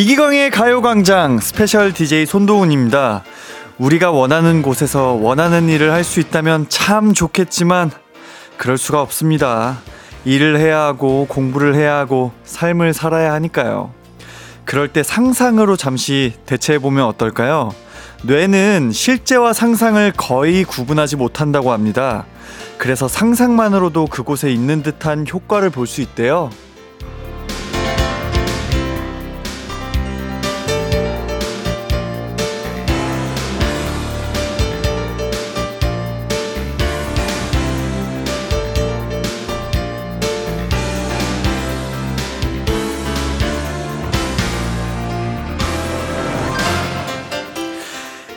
이기광의 가요광장 special DJ 손동운입니다. 우리가 원하는 곳에서 원하는 일을 할 수 있다면 참 좋겠지만 그럴 수가 없습니다. 일을 해야 하고 공부를 해야 하고 삶을 살아야 하니까요. 그럴 때 상상으로 잠시 대체해보면 어떨까요? 뇌는 실제와 상상을 거의 구분하지 못한다고 합니다. 그래서 상상만으로도 그곳에 있는 듯한 효과를 볼 수 있대요.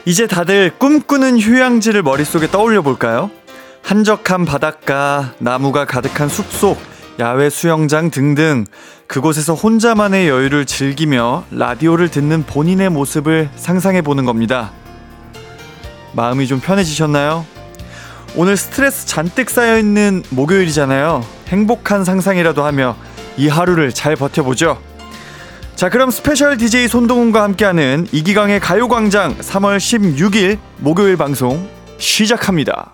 이제 다들 꿈꾸는 휴양지를 머릿속에 떠올려 볼까요? 한적한 바닷가, 나무가 가득한 숲속, 야외 수영장 등등 그곳에서 혼자만의 여유를 즐기며 라디오를 듣는 본인의 모습을 상상해 보는 겁니다. 마음이 좀 편해지셨나요? 오늘 스트레스 잔뜩 쌓여 있는 목요일이잖아요. 행복한 상상이라도 하며 이 하루를 잘 버텨보죠. 자, 그럼 special DJ 손동운과 함께하는 이기광의 가요광장 3월 16일 목요일 방송 시작합니다.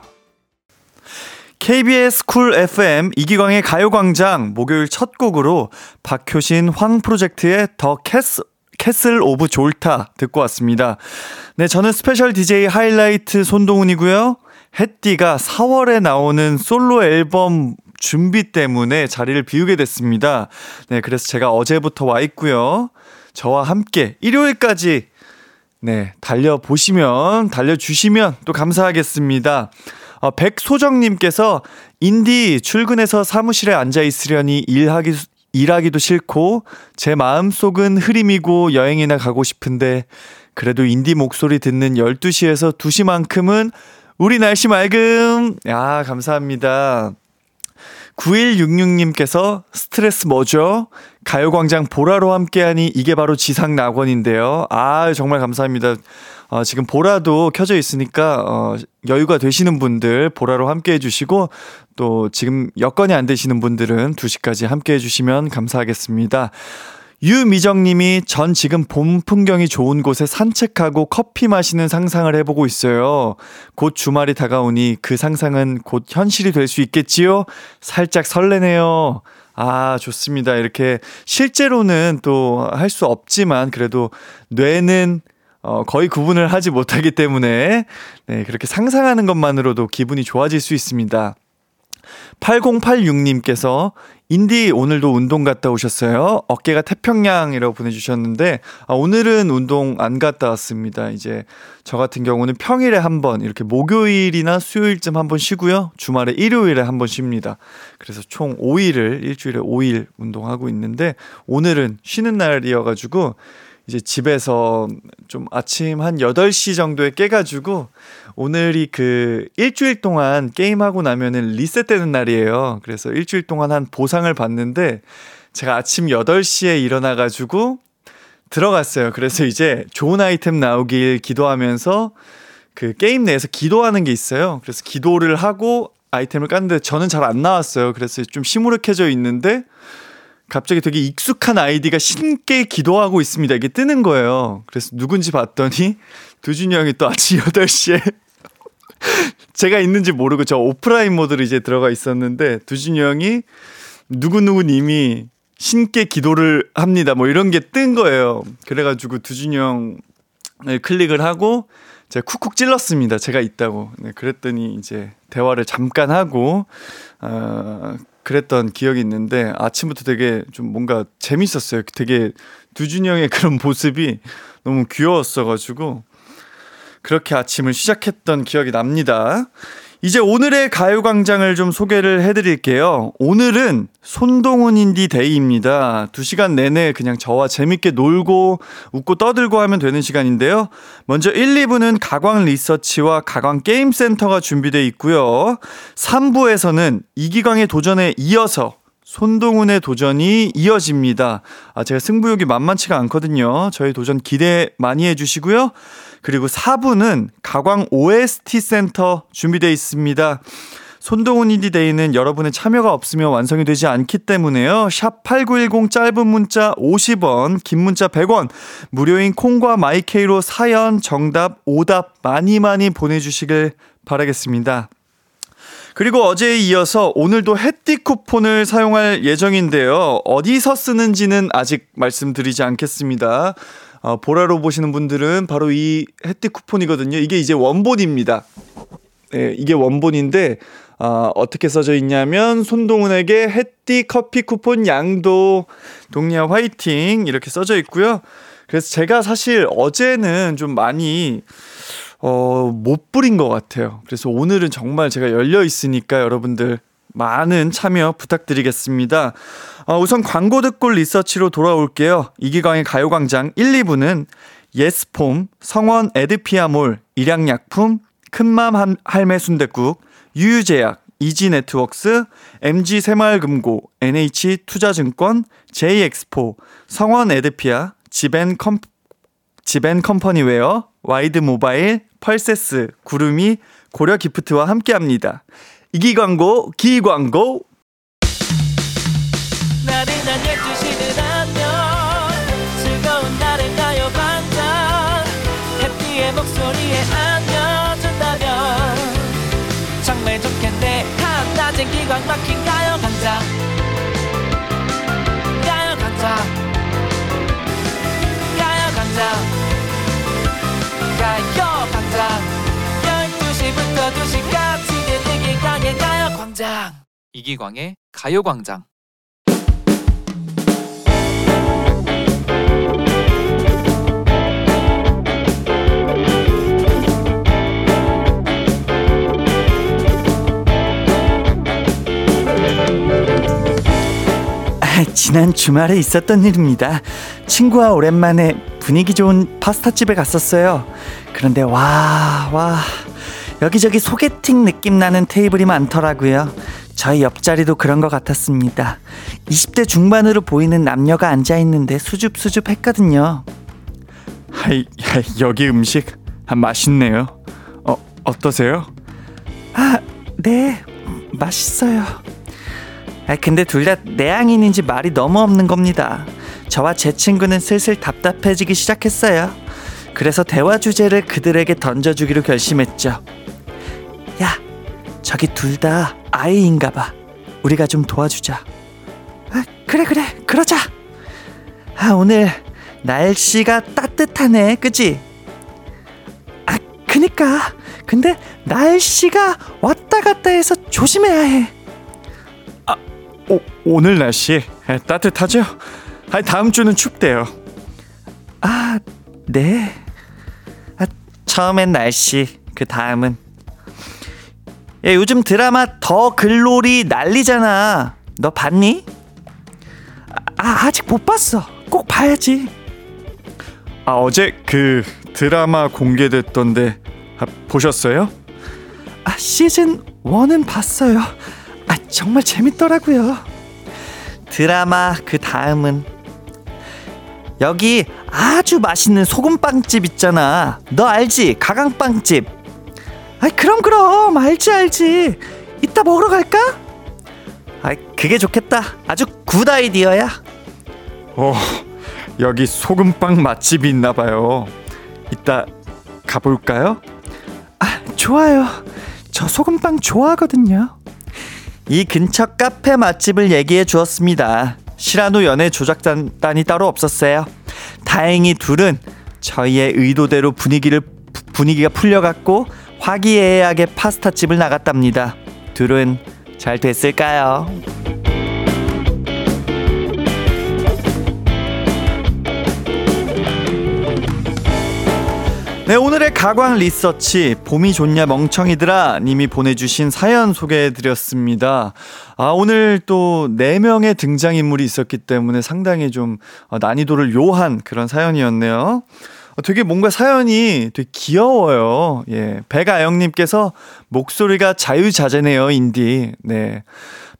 KBS 쿨 FM 이기광의 가요광장 목요일 첫 곡으로 박효신 황 프로젝트의 The Cas, Castle of Zoltar 듣고 왔습니다. 네, 저는 special DJ 하이라이트 손동운이고요. 햇디가 4월에 나오는 솔로 앨범 준비 때문에 자리를 비우게 됐습니다. 네, 그래서 제가 어제부터 와 있고요. 저와 함께 일요일까지 네, 달려보시면, 달려주시면 또 감사하겠습니다. 어, 백소정님께서 인디 출근해서 사무실에 앉아 있으려니 일하기, 일하기도 싫고 제 마음속은 흐림이고 여행이나 가고 싶은데 그래도 인디 목소리 듣는 12시에서 2시만큼은 우리 날씨 맑음. 야, 감사합니다. 9166님께서 스트레스 뭐죠? 가요광장 보라로 함께하니 이게 바로 지상 낙원인데요. 아, 정말 감사합니다. 어, 지금 보라도 켜져 있으니까, 어, 여유가 되시는 분들 보라로 함께 해주시고, 또 지금 여건이 안 되시는 분들은 2시까지 함께 해주시면 감사하겠습니다. 유미정님이 전 지금 봄 풍경이 좋은 곳에 산책하고 커피 마시는 상상을 해보고 있어요. 곧 주말이 다가오니 그 상상은 곧 현실이 될 수 있겠지요? 살짝 설레네요. 아, 좋습니다. 이렇게 실제로는 또 할 수 없지만 그래도 뇌는 어, 거의 구분을 하지 못하기 때문에 네, 그렇게 상상하는 것만으로도 기분이 좋아질 수 있습니다. 8086님께서 인디 오늘도 운동 갔다 오셨어요? 어깨가 태평양이라고 보내주셨는데 아, 오늘은 운동 안 갔다 왔습니다. 이제 저 같은 경우는 평일에 한 번 이렇게 목요일이나 수요일쯤 한 번 쉬고요. 주말에 일요일에 한 번 쉽니다. 그래서 총 5일을 일주일에 5일 운동하고 있는데 오늘은 쉬는 날이어가지고 이제 집에서 좀 아침 한 8시 정도에 깨가지고 오늘이 그 일주일 동안 게임하고 나면은 리셋되는 날이에요. 그래서 일주일 동안 한 보상을 받는데 제가 아침 8시에 일어나가지고 들어갔어요. 그래서 이제 좋은 아이템 나오길 기도하면서 그 게임 내에서 기도하는 게 있어요. 그래서 기도를 하고 아이템을 깠는데 저는 잘 안 나왔어요. 그래서 좀 시무룩해져 있는데 갑자기 되게 익숙한 아이디가 신께 기도하고 있습니다. 이게 뜨는 거예요. 그래서 누군지 봤더니 두준이 형이 또 아침 8시에 제가 있는지 모르고 저 오프라인 모드로 이제 들어가 있었는데 두준이 형이 누구누구 님이 신께 기도를 합니다. 뭐 이런 게 뜬 거예요. 그래가지고 두준이 형을 클릭을 하고 제가 쿡쿡 찔렀습니다. 제가 있다고. 네, 그랬더니 이제 대화를 잠깐 하고, 어, 그랬던 기억이 있는데 아침부터 되게 좀 뭔가 재밌었어요. 되게 두준이 형의 그런 모습이 너무 귀여웠어가지고 그렇게 아침을 시작했던 기억이 납니다. 이제 오늘의 가요광장을 좀 소개를 해드릴게요. 오늘은 손동운 인디 day입니다. 두 시간 내내 그냥 저와 재밌게 놀고 웃고 떠들고 하면 되는 시간인데요. 먼저 1, 2부는 가광 리서치와 가광 게임센터가 준비되어 있고요. 3부에서는 이기광의 도전에 이어서 손동운의 도전이 이어집니다. 아, 제가 승부욕이 만만치가 않거든요. 저희 도전 기대 많이 해주시고요. 그리고 4부는 가광 OST 센터 준비되어 있습니다. 손동운 인디데이는 여러분의 참여가 없으면 완성이 되지 않기 때문에요. 샵 8910 짧은 문자 50원, 긴 문자 100원, 무료인 콩과 My K로 사연, 정답, 오답 많이 많이 보내주시길 바라겠습니다. 그리고 어제에 이어서 오늘도 햇띠 쿠폰을 사용할 예정인데요. 어디서 쓰는지는 아직 말씀드리지 않겠습니다. 어, 보라로 보시는 분들은 바로 이 햇띠 쿠폰이거든요. 이게 이제 원본입니다. 네, 이게 원본인데 어, 어떻게 써져 있냐면 손동훈에게 햇띠 커피 쿠폰 양도 동리아 화이팅 이렇게 써져 있고요. 그래서 제가 사실 어제는 좀 많이 어, 못 부린 것 같아요. 그래서 오늘은 정말 제가 열려 있으니까 여러분들 많은 참여 부탁드리겠습니다. 어, 우선 광고 듣고 리서치로 돌아올게요. 이기광의 가요광장 1, 2부는 예스폼, 성원 애드피아몰, 일양약품, 큰맘 할매 순대국, 유유제약, 이지네트웍스, MG새마을금고, NH투자증권, J엑스포, 성원 애드피아, 지벤 컴, 지벤 컴퍼니웨어, 와이드 모바일, 펄세스, 구름이, 고려 기프트와 함께 합니다. 이기 광고, 기 광고. 이기광의 가요광장 이기광의 가요광장 지난 주말에 있었던 일입니다. 친구와 오랜만에 분위기 좋은 파스타집에 갔었어요. 그런데 와, 와. 여기저기 소개팅 느낌 나는 테이블이 많더라고요. 저희 옆자리도 그런 것 같았습니다. 20대 중반으로 보이는 남녀가 앉아 있는데 수줍수줍 했거든요. Hi, Hi, 여기 음식 맛있네요. 어, 어떠세요? 아, 네. 맛있어요. 아, 근데 둘 다 내향인인지 말이 너무 없는 겁니다. 저와 제 친구는 슬슬 답답해지기 시작했어요. 그래서 대화 주제를 그들에게 던져주기로 결심했죠. 야, 저기 둘 다 아이인가 봐. 우리가 좀 도와주자. 아, 그래, 그래, 그러자. 아, 오늘 날씨가 따뜻하네, 그지? 아, 그니까. 근데 날씨가 왔다 갔다 해서 조심해야 해. 오, 오늘 날씨 따뜻하죠? 아, 다음 주는 춥대요. 아, 네. 아, 처음엔 날씨, 그 다음은. 야, 요즘 드라마 더 글로리 난리잖아. 너 봤니? 아, 아직 못 봤어. 꼭 봐야지. 아, 어제 그 드라마 공개됐던데 아, 보셨어요? 아, 시즌 1은 봤어요. 아, 정말 재밌더라고요. 드라마 그 다음은 여기 아주 맛있는 소금빵집 있잖아. 너 알지? 가강빵집. 아이 그럼 그럼 알지 알지. 이따 먹으러 갈까? 아이 그게 좋겠다. 아주 good idea야. 어 여기 소금빵 맛집이 있나 봐요. 이따 가볼까요? 아 좋아요. 저 소금빵 좋아하거든요. 이 근처 카페 맛집을 얘기해 주었습니다. 시라노 연애 조작단이 따로 없었어요. 다행히 둘은 저희의 의도대로 분위기를 분위기가 풀려갔고 화기애애하게 파스타집을 나갔답니다. 둘은 잘 됐을까요? 네, 오늘의 가광 리서치 봄이 좋냐 멍청이들아 님이 보내주신 사연 소개해드렸습니다. 아, 오늘 또 4명의 등장인물이 있었기 때문에 상당히 좀 어, 난이도를 요한 그런 사연이었네요. 어, 되게 뭔가 사연이 되게 귀여워요. 예. 백아영님께서 목소리가 자유자재네요, 인디. 네.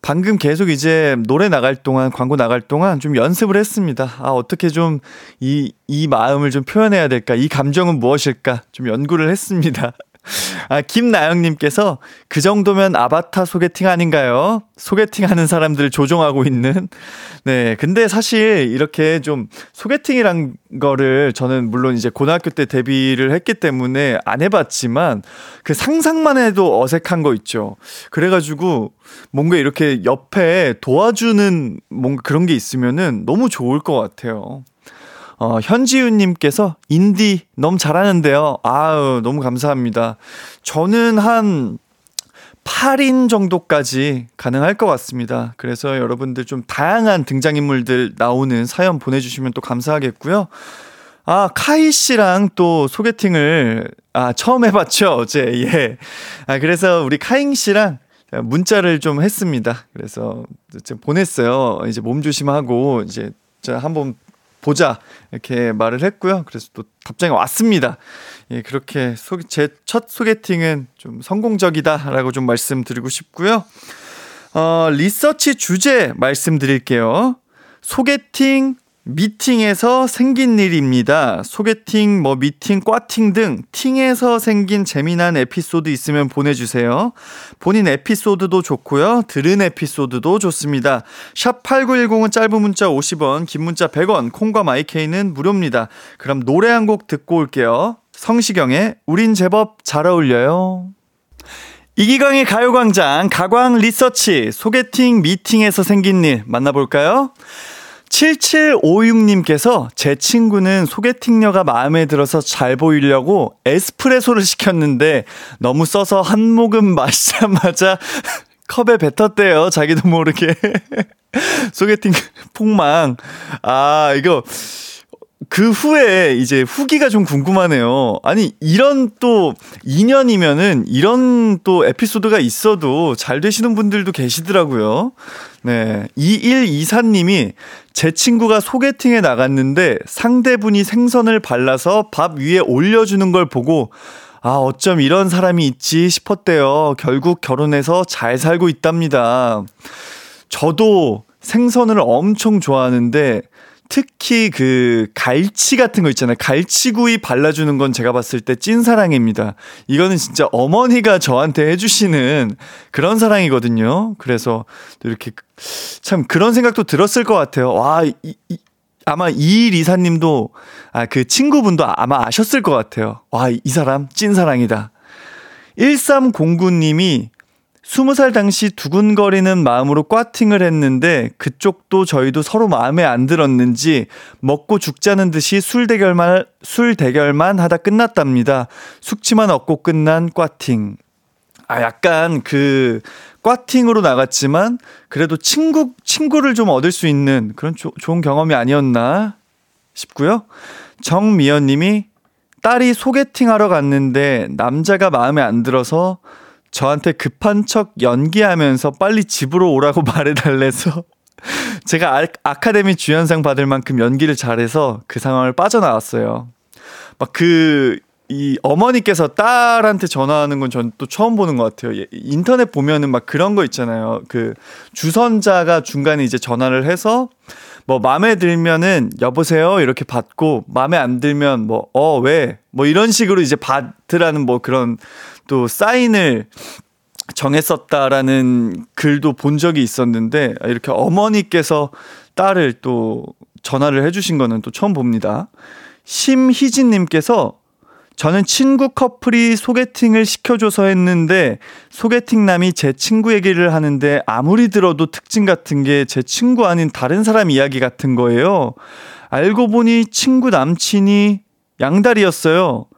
방금 계속 이제 노래 나갈 동안, 광고 나갈 동안 좀 연습을 했습니다. 아, 어떻게 좀 이, 이 마음을 좀 표현해야 될까? 이 감정은 무엇일까? 좀 연구를 했습니다. 아, 김나영님께서 그 정도면 아바타 소개팅 아닌가요? 소개팅 하는 사람들 조종하고 있는. 네. 근데 사실 이렇게 좀 소개팅이란 거를 저는 물론 이제 고등학교 때 데뷔를 했기 때문에 안 해봤지만 그 상상만 해도 어색한 거 있죠. 그래가지고 뭔가 이렇게 옆에 도와주는 뭔가 그런 게 있으면은 너무 좋을 것 같아요. 어, 현지윤님께서 인디 너무 잘하는데요. 아유, 너무 감사합니다. 저는 한 8인 정도까지 가능할 것 같습니다. 그래서 여러분들 좀 다양한 등장인물들 나오는 사연 보내주시면 또 감사하겠고요. 아, 카이 씨랑 또 소개팅을, 아, 처음 해봤죠, 어제, 예. 아, 그래서 우리 카잉 씨랑 문자를 좀 했습니다. 그래서 보냈어요. 이제 몸 조심하고, 이제, 자, 한번 보자 이렇게 말을 했고요. 그래서 또 답장이 왔습니다. 예, 그렇게 제 첫 소개팅은 좀 성공적이다라고 좀 말씀드리고 싶고요. 어, 리서치 주제 말씀드릴게요. 소개팅 미팅에서 생긴 일입니다. 소개팅, 뭐 미팅, 꽈팅 등 팅에서 생긴 재미난 에피소드 있으면 보내주세요. 본인 에피소드도 좋고요. 들은 에피소드도 좋습니다. 샵 8910은 짧은 문자 50원, 긴 문자 100원, 콩과 마이케이는 무료입니다. 그럼 노래 한 곡 듣고 올게요. 성시경의 우린 제법 잘 어울려요. 이기광의 가요광장 가광 리서치 소개팅 미팅에서 생긴 일 만나볼까요? 7756님께서 제 친구는 소개팅녀가 마음에 들어서 잘 보이려고 에스프레소를 시켰는데 너무 써서 한 모금 마시자마자 컵에 뱉었대요. 자기도 모르게. 소개팅 폭망. 아, 이거 그 후에 이제 후기가 좀 궁금하네요. 아니, 이런 또 인연이면은 이런 또 에피소드가 있어도 잘 되시는 분들도 계시더라고요. 네. 2124님이 제 친구가 소개팅에 나갔는데 상대분이 생선을 발라서 밥 위에 올려주는 걸 보고 아, 어쩜 이런 사람이 있지 싶었대요. 결국 결혼해서 잘 살고 있답니다. 저도 생선을 엄청 좋아하는데 특히 그 갈치 같은 거 있잖아요. 갈치구이 발라주는 건 제가 봤을 때 찐사랑입니다. 이거는 진짜 어머니가 저한테 해주시는 그런 사랑이거든요. 그래서 이렇게 참 그런 생각도 들었을 것 같아요. 와, 이, 이, 아마 이리사님도 아, 그 친구분도 아마 아셨을 것 같아요. 와, 이 사람 찐사랑이다. 1309님이 스무 살 당시 두근거리는 마음으로 꽈팅을 했는데 그쪽도 저희도 서로 마음에 안 들었는지 먹고 죽자는 듯이 술 대결만 술 대결만 하다 끝났답니다. 숙취만 얻고 끝난 꽈팅. 아 약간 그 꽈팅으로 나갔지만 그래도 친구 친구를 좀 얻을 수 있는 그런 조, 좋은 경험이 아니었나 싶고요. 정미연 님이 딸이 소개팅 하러 갔는데 남자가 마음에 안 들어서 저한테 급한 척 연기하면서 빨리 집으로 오라고 말해달래서 제가 아, 아카데미 주연상 받을 만큼 연기를 잘해서 그 상황을 빠져나왔어요. 막 그, 이 어머니께서 딸한테 전화하는 건 전 또 처음 보는 것 같아요. 예, 인터넷 보면은 막 그런 거 있잖아요. 그 주선자가 중간에 이제 전화를 해서 뭐 마음에 들면은 여보세요 이렇게 받고 마음에 안 들면 뭐 어 왜? 뭐 이런 식으로 이제 받으라는 뭐 그런 또 사인을 정했었다라는 글도 본 적이 있었는데 이렇게 어머니께서 딸을 또 전화를 해주신 거는 또 처음 봅니다. 심희진님께서 저는 친구 커플이 소개팅을 시켜줘서 했는데 소개팅남이 제 친구 얘기를 하는데 아무리 들어도 특징 같은 게 제 친구 아닌 다른 사람 이야기 같은 거예요. 알고 보니 친구 남친이 양다리였어요.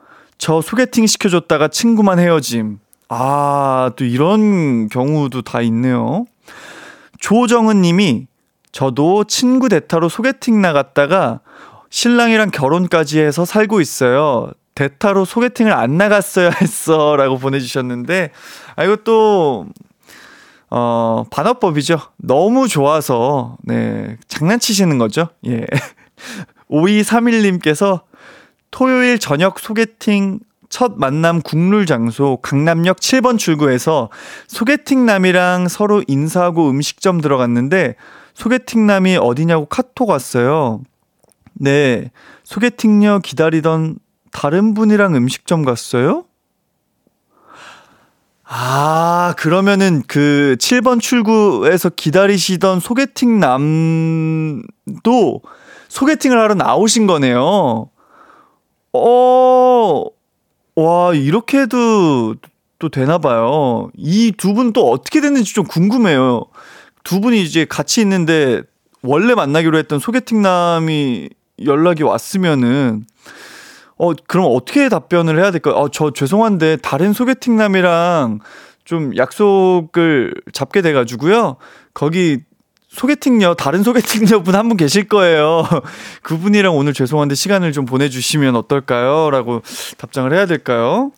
저 소개팅 시켜줬다가 친구만 헤어짐. 아, 또 이런 경우도 다 있네요. 조정은 님이 저도 친구 대타로 소개팅 나갔다가 신랑이랑 결혼까지 해서 살고 있어요. 대타로 소개팅을 안 나갔어야 했어. 라고 보내주셨는데, 아, 이것도, 어, 반어법이죠. 너무 좋아서, 네, 장난치시는 거죠. 예. 5231님께서 토요일 저녁 소개팅 첫 만남 국룰 장소 강남역 7번 출구에서 소개팅남이랑 서로 인사하고 음식점 들어갔는데 소개팅남이 어디냐고 카톡 왔어요. 네. 소개팅녀 기다리던 다른 분이랑 음식점 갔어요? 아, 그러면은 그 7번 출구에서 기다리시던 소개팅 남도 소개팅을 하러 나오신 거네요. 어, 와, 이렇게도 또 되나 봐요. 이 두 분 또 어떻게 됐는지 좀 궁금해요. 두 분이 이제 같이 있는데 원래 만나기로 했던 소개팅남이 연락이 왔으면은 어, 그럼 어떻게 답변을 해야 될까요? 어, 저 죄송한데 다른 소개팅남이랑 좀 약속을 잡게 돼가지고요. 거기 소개팅녀, 다른 소개팅녀 분 한 분 계실 거예요. 그분이랑 오늘 죄송한데 시간을 좀 보내주시면 어떨까요? 라고 답장을 해야 될까요?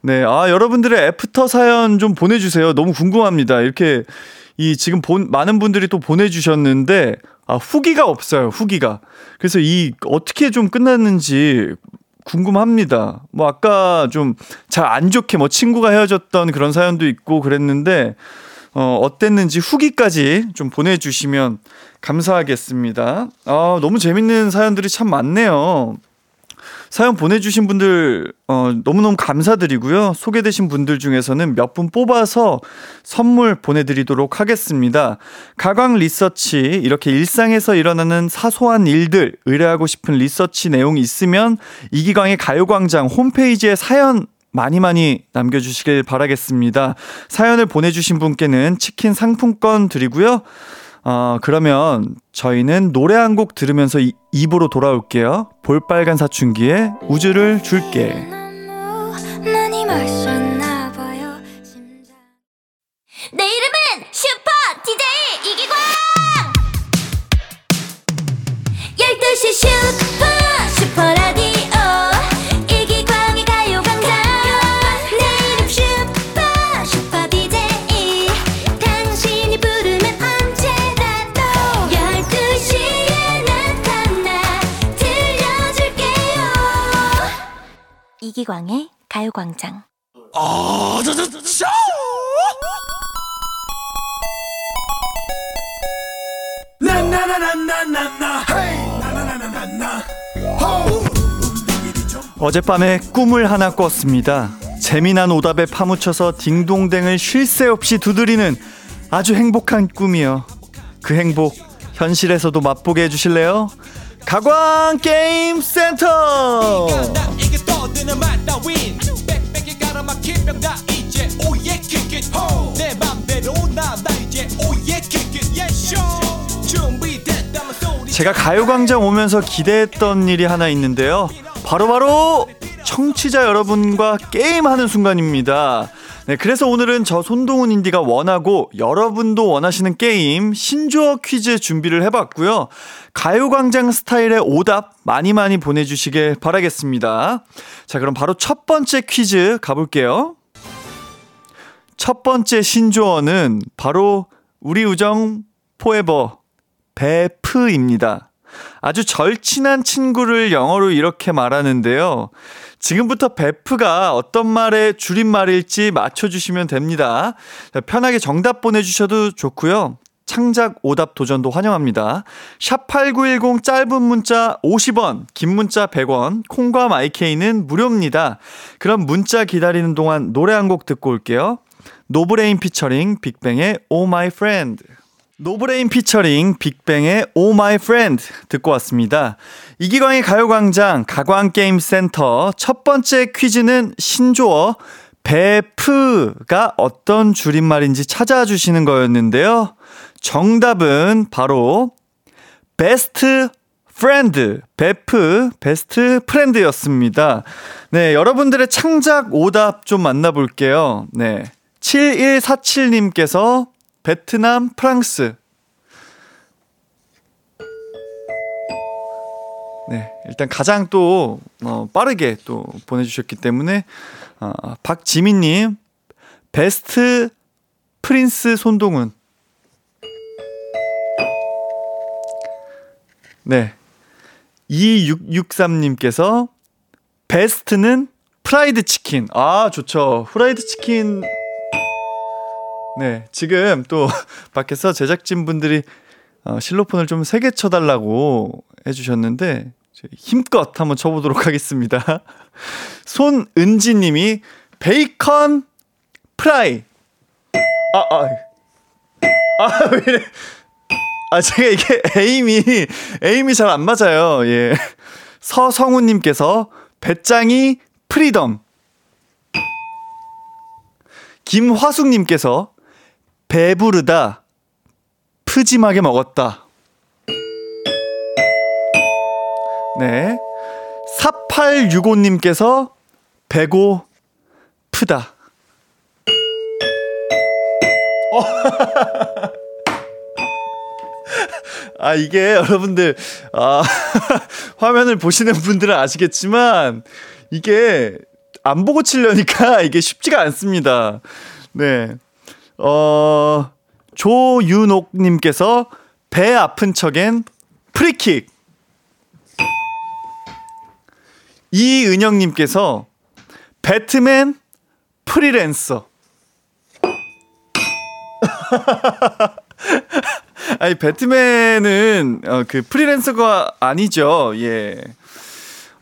네. 아, 여러분들의 애프터 사연 좀 보내주세요. 너무 궁금합니다. 이렇게 이 지금 본, 많은 분들이 또 보내주셨는데, 아, 후기가 없어요. 후기가. 그래서 이 어떻게 좀 끝났는지 궁금합니다. 뭐 아까 좀 잘 안 좋게 뭐 친구가 헤어졌던 그런 사연도 있고 그랬는데 어 어땠는지 후기까지 좀 보내주시면 감사하겠습니다. 아 너무 재밌는 사연들이 참 많네요. 사연 보내주신 분들 어, 너무너무 감사드리고요. 소개되신 분들 중에서는 몇 분 뽑아서 선물 보내드리도록 하겠습니다. 가광 리서치 이렇게 일상에서 일어나는 사소한 일들 의뢰하고 싶은 리서치 내용이 있으면 이기광의 가요광장 홈페이지에 사연 많이 많이 남겨주시길 바라겠습니다. 사연을 보내주신 분께는 치킨 상품권 드리고요. 어, 그러면 저희는 노래 한 곡 들으면서 이, 입으로 돌아올게요. 볼빨간 사춘기에 우주를 줄게. 이기광의 가요광장 아, 저, 저, 저, 저! 어젯밤에 꿈을 하나 꿨습니다. 재미난 오답에 파묻혀서 딩동댕을 쉴 새 없이 두드리는 아주 행복한 꿈이요. 그 행복 현실에서도 맛보게 해주실래요? 가광 게임 센터. 제가 가요광장 오면서 기대했던 일이 하나 있는데요. 바로바로 청취자 여러분과 게임하는 순간입니다. 네, 그래서 오늘은 저 손동훈 인디가 원하고 여러분도 원하시는 게임 신조어 퀴즈 준비를 해봤고요. 가요광장 스타일의 오답 많이 많이 보내주시길 바라겠습니다. 자, 그럼 바로 첫 번째 퀴즈 가볼게요. 첫 번째 신조어는 바로 우리 우정 포에버 베프입니다. 아주 절친한 친구를 영어로 이렇게 말하는데요. 지금부터 베프가 어떤 말의 줄임말일지 맞춰주시면 됩니다. 자, 편하게 정답 보내주셔도 좋고요. 창작 오답 도전도 환영합니다. 샵8910 짧은 문자 50원, 긴 문자 100원, 콩과 My K는 무료입니다. 그럼 문자 기다리는 동안 노래 한 곡 듣고 올게요. 노브레인 피처링 빅뱅의 Oh My Friend. 노브레인 피처링 빅뱅의 Oh My Friend 듣고 왔습니다. 이기광의 가요광장 가광게임센터 첫 번째 퀴즈는 신조어 베프가 어떤 줄임말인지 찾아주시는 거였는데요. 정답은 바로 best friend, 베프, best friend였습니다. 네, 여러분들의 창작 오답 좀 만나볼게요. 네. 7147님께서 베트남, 프랑스. 네, 일단 가장 또 어, 빠르게 또 보내주셨기 때문에 어, 박지민님 best prince 손동운. 네, 2663님께서 best는 프라이드 치킨. 아 좋죠. 프라이드 치킨 네, 지금 또 밖에서 제작진 분들이 어, 실로폰을 좀 세게 쳐달라고 해주셨는데 힘껏 한번 쳐보도록 하겠습니다. 손은지 님이 베이컨 프라이. 아, 아. 아, 왜 이래. 아, 제가 이게 aim이, aim이 잘 안 맞아요. 예. 서성우님께서 배짱이 freedom. 김화숙님께서 배부르다. 푸짐하게 먹었다. 네. 4865님께서 배고 프다. 아, 이게 여러분들, 아, 화면을 보시는 분들은 아시겠지만, 이게 안 보고 치려니까 이게 쉽지가 않습니다. 네. 어, 조윤옥님께서 배 아픈 척엔 프리킥. 이은영님께서 배트맨 프리랜서. 아니 배트맨은 어, 그 프리랜서가 아니죠. 예.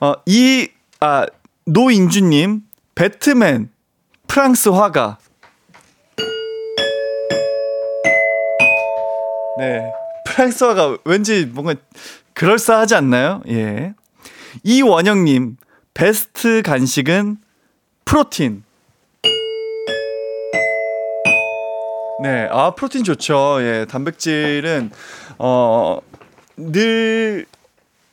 어 이 아 노인주님 배트맨 프랑스 화가. 네. 프랑스 화가 왠지 뭔가 그럴싸하지 않나요? 예. 이원영님 베스트 간식은 프로틴. 네, 아 프로틴 좋죠. 예, 단백질은 어 늘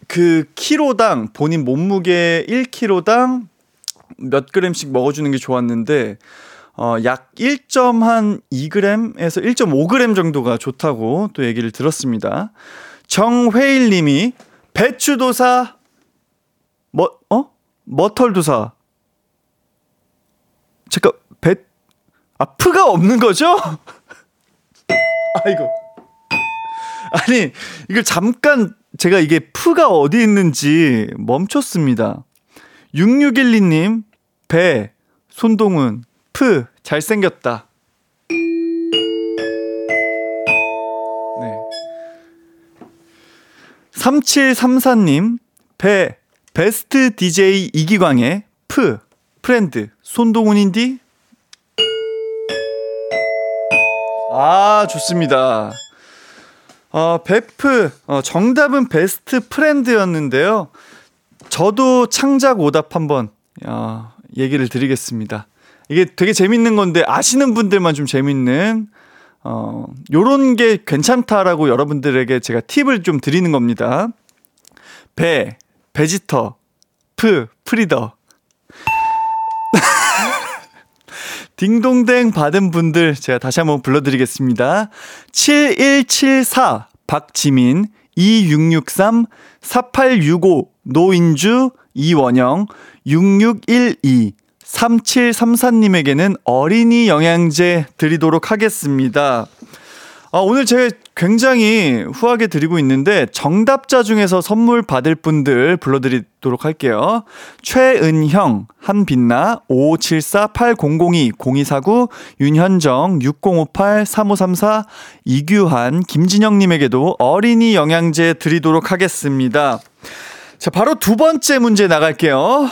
그 키로당 본인 몸무게 1kg당 몇 그램씩 먹어주는 게 좋았는데 어, 약 1.2g에서 1.5g 정도가 좋다고 또 얘기를 들었습니다. 정회일 님이 배추도사 뭐 어? 머털도사 잠깐 배 아, 프가 없는 거죠? 아이고. 아니, 이걸 잠깐 제가 이게 프가 어디 있는지 멈췄습니다. 6612님, 베, 손동운, 프, 잘생겼다. 네. 3734님, 베, best DJ 이기광의 프, friend, 손동운 인디? 아, 좋습니다. 어, 베프, 어, 정답은 best friend였는데요. 저도 창작 오답 한번, 어, 얘기를 드리겠습니다. 이게 되게 재밌는 건데, 아시는 분들만 좀 재밌는, 어, 요런 게 괜찮다라고 여러분들에게 제가 팁을 좀 드리는 겁니다. 베, 베지터, 프, 프리더. 딩동댕 받은 분들 제가 다시 한번 불러드리겠습니다. 7174 박지민 2663 4865 노인주 이원영 6612 3734님에게는 어린이 영양제 드리도록 하겠습니다. 아, 오늘 제가 굉장히 후하게 드리고 있는데 정답자 중에서 선물 받을 분들 불러드리도록 할게요. 최은형, 한빛나, 5574-8002, 0249, 윤현정, 6058-3534, 이규한, 김진영님에게도 어린이 영양제 드리도록 하겠습니다. 자, 바로 두 번째 문제 나갈게요.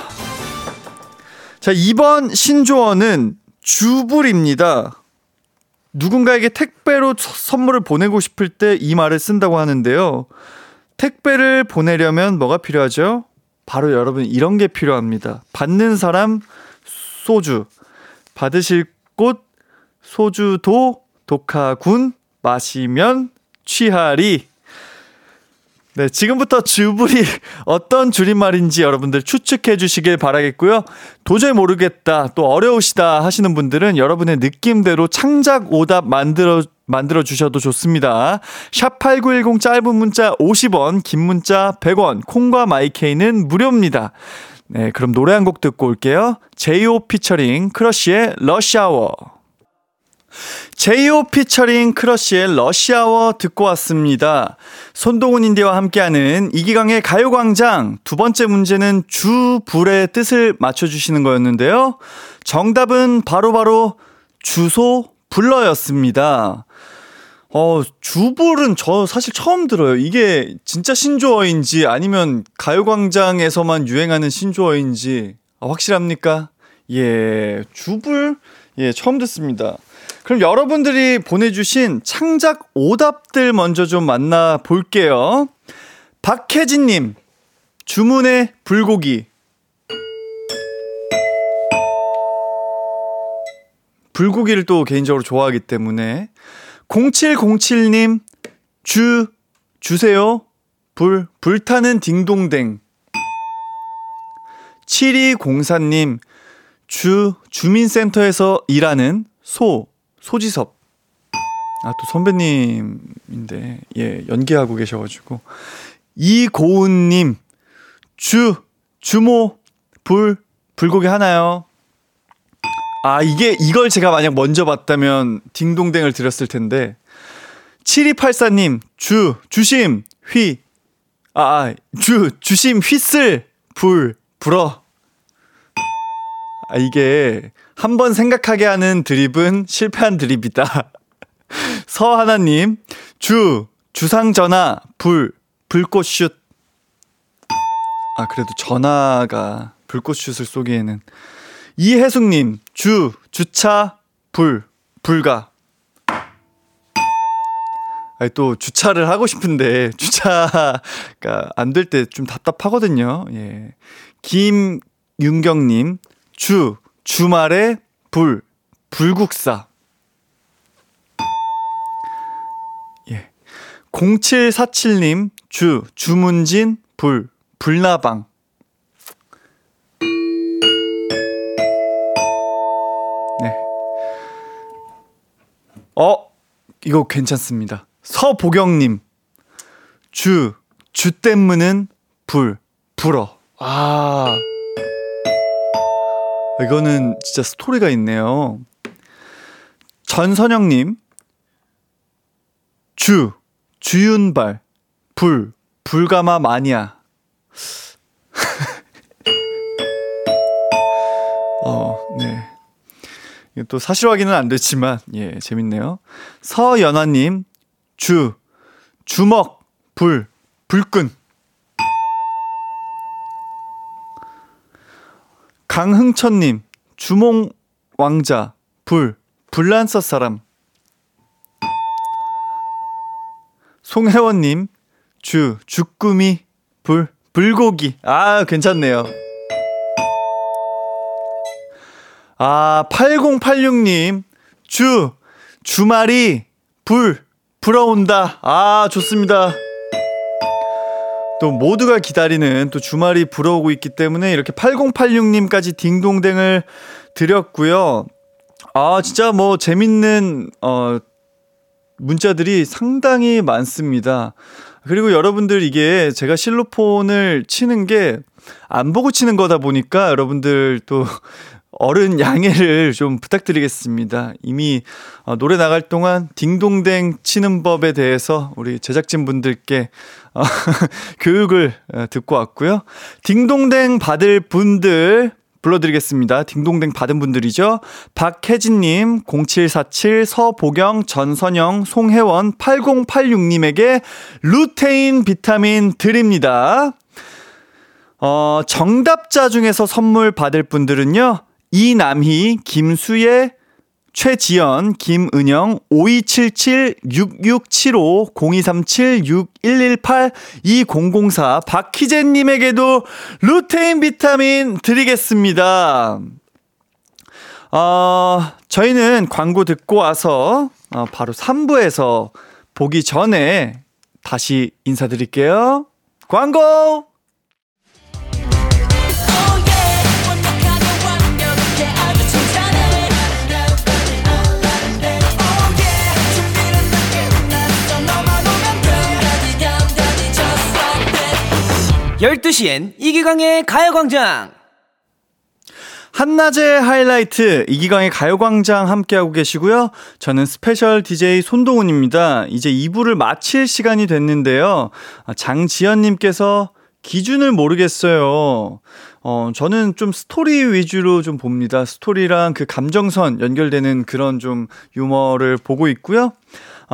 자, 이번 신조어는 주불입니다. 누군가에게 택배로 선물을 보내고 싶을 때 이 말을 쓴다고 하는데요. 택배를 보내려면 뭐가 필요하죠? 바로 여러분 이런 게 필요합니다. 받는 사람 소주, 받으실 곳 소주도 독하군, 마시면 취하리. 네, 지금부터 주불이 어떤 줄임말인지 여러분들 추측해 주시길 바라겠고요. 도저히 모르겠다, 또 어려우시다 하시는 분들은 여러분의 느낌대로 창작 오답 만들어 만들어 주셔도 좋습니다. 샵8910 짧은 문자 50원, 긴 문자 100원, 콩과 마이케이는 무료입니다. 네, 그럼 노래 한 곡 듣고 올게요. 제이홉 피처링 크러쉬의 러시아워. 제이홉 피처링 크러쉬의 러시아워 듣고 왔습니다. 손동운 인디와 함께하는 이기광의 가요광장 두 번째 문제는 주불의 뜻을 맞춰주시는 거였는데요. 정답은 바로바로 바로 주소 불러였습니다. 어, 주불은 저 사실 처음 들어요. 이게 진짜 신조어인지 아니면 가요광장에서만 유행하는 신조어인지 아, 확실합니까? 예, 주불 예, 처음 듣습니다. 그럼 여러분들이 보내주신 창작 오답들 먼저 좀 만나 볼게요. 박혜진님, 주문의 불고기. 불고기를 또 개인적으로 좋아하기 때문에 0707님 주 주세요 불 불타는 딩동댕 7204님 주 주민센터에서 일하는 소 소지섭 아 또 선배님인데 예 연기하고 계셔가지고 이고은님 주 주모 불 불고기 하나요 아, 이게, 이걸 제가 만약 먼저 봤다면 딩동댕을 드렸을 텐데. 7284님, 주, 주심, 휘. 아, 아, 주, 주심, 휘슬, 불, 불어. 아, 이게, 한 번 생각하게 하는 드립은 실패한 드립이다. 서하나님, 주, 주상 전화, 불, 불꽃슛. 아, 그래도 전화가 불꽃슛을 쏘기에는. 이혜숙님, 주, 주차, 불, 불가. 아니, 또 주차를 하고 싶은데 주차가 안 될 때 좀 답답하거든요. 예. 김윤경님, 주, 주말에 불, 불국사. 예. 0747님, 주, 주문진, 불, 불나방. 어, 이거 괜찮습니다. 서보경님, 주, 주 때문은 불, 불어. 아, 이거는 진짜 스토리가 있네요. 전선영님, 주, 주윤발, 불, 불가마 마니아. 어, 네. 또 사실 확인은 안 됐지만 예 재밌네요. 서연아님 주 주먹 불 불끈 강흥천님 주몽 왕자 불 불란서 사람 송혜원님 주 주꾸미 불 불고기 아 괜찮네요. 아, 8086님, 주, 주말이 불, 불어온다. 아, 좋습니다. 또 모두가 기다리는 또 주말이 불어오고 있기 때문에 이렇게 8086님까지 딩동댕을 드렸고요. 아, 진짜 뭐 재밌는, 어, 문자들이 상당히 많습니다. 그리고 여러분들 이게 제가 실로폰을 치는 게 안 보고 치는 거다 보니까 여러분들 또 어른 양해를 좀 부탁드리겠습니다. 이미 어, 노래 나갈 동안 딩동댕 치는 법에 대해서 우리 제작진 분들께 어, 교육을 어, 듣고 왔고요. 딩동댕 받을 분들 불러드리겠습니다. 딩동댕 받은 분들이죠. 박혜진님, 0747, 서보경, 전선영, 송혜원, 8086님에게 루테인 비타민 드립니다. 어, 정답자 중에서 선물 받을 분들은요. 이남희, 김수예, 최지연, 김은영, 5277-6675, 0237-6118, 2004, 박희재님에게도 루테인 비타민 드리겠습니다. 어, 저희는 광고 듣고 와서 어, 바로 3부에서 보기 전에 다시 인사드릴게요. 광고! 열두 시엔 이기광의 가요광장 한낮의 하이라이트 이기광의 가요광장 함께하고 계시고요. 저는 special DJ 손동운입니다. 이제 2부를 마칠 시간이 됐는데요. 장지연님께서 기준을 모르겠어요. 어, 저는 좀 스토리 위주로 좀 봅니다. 스토리랑 그 감정선 연결되는 그런 좀 유머를 보고 있고요.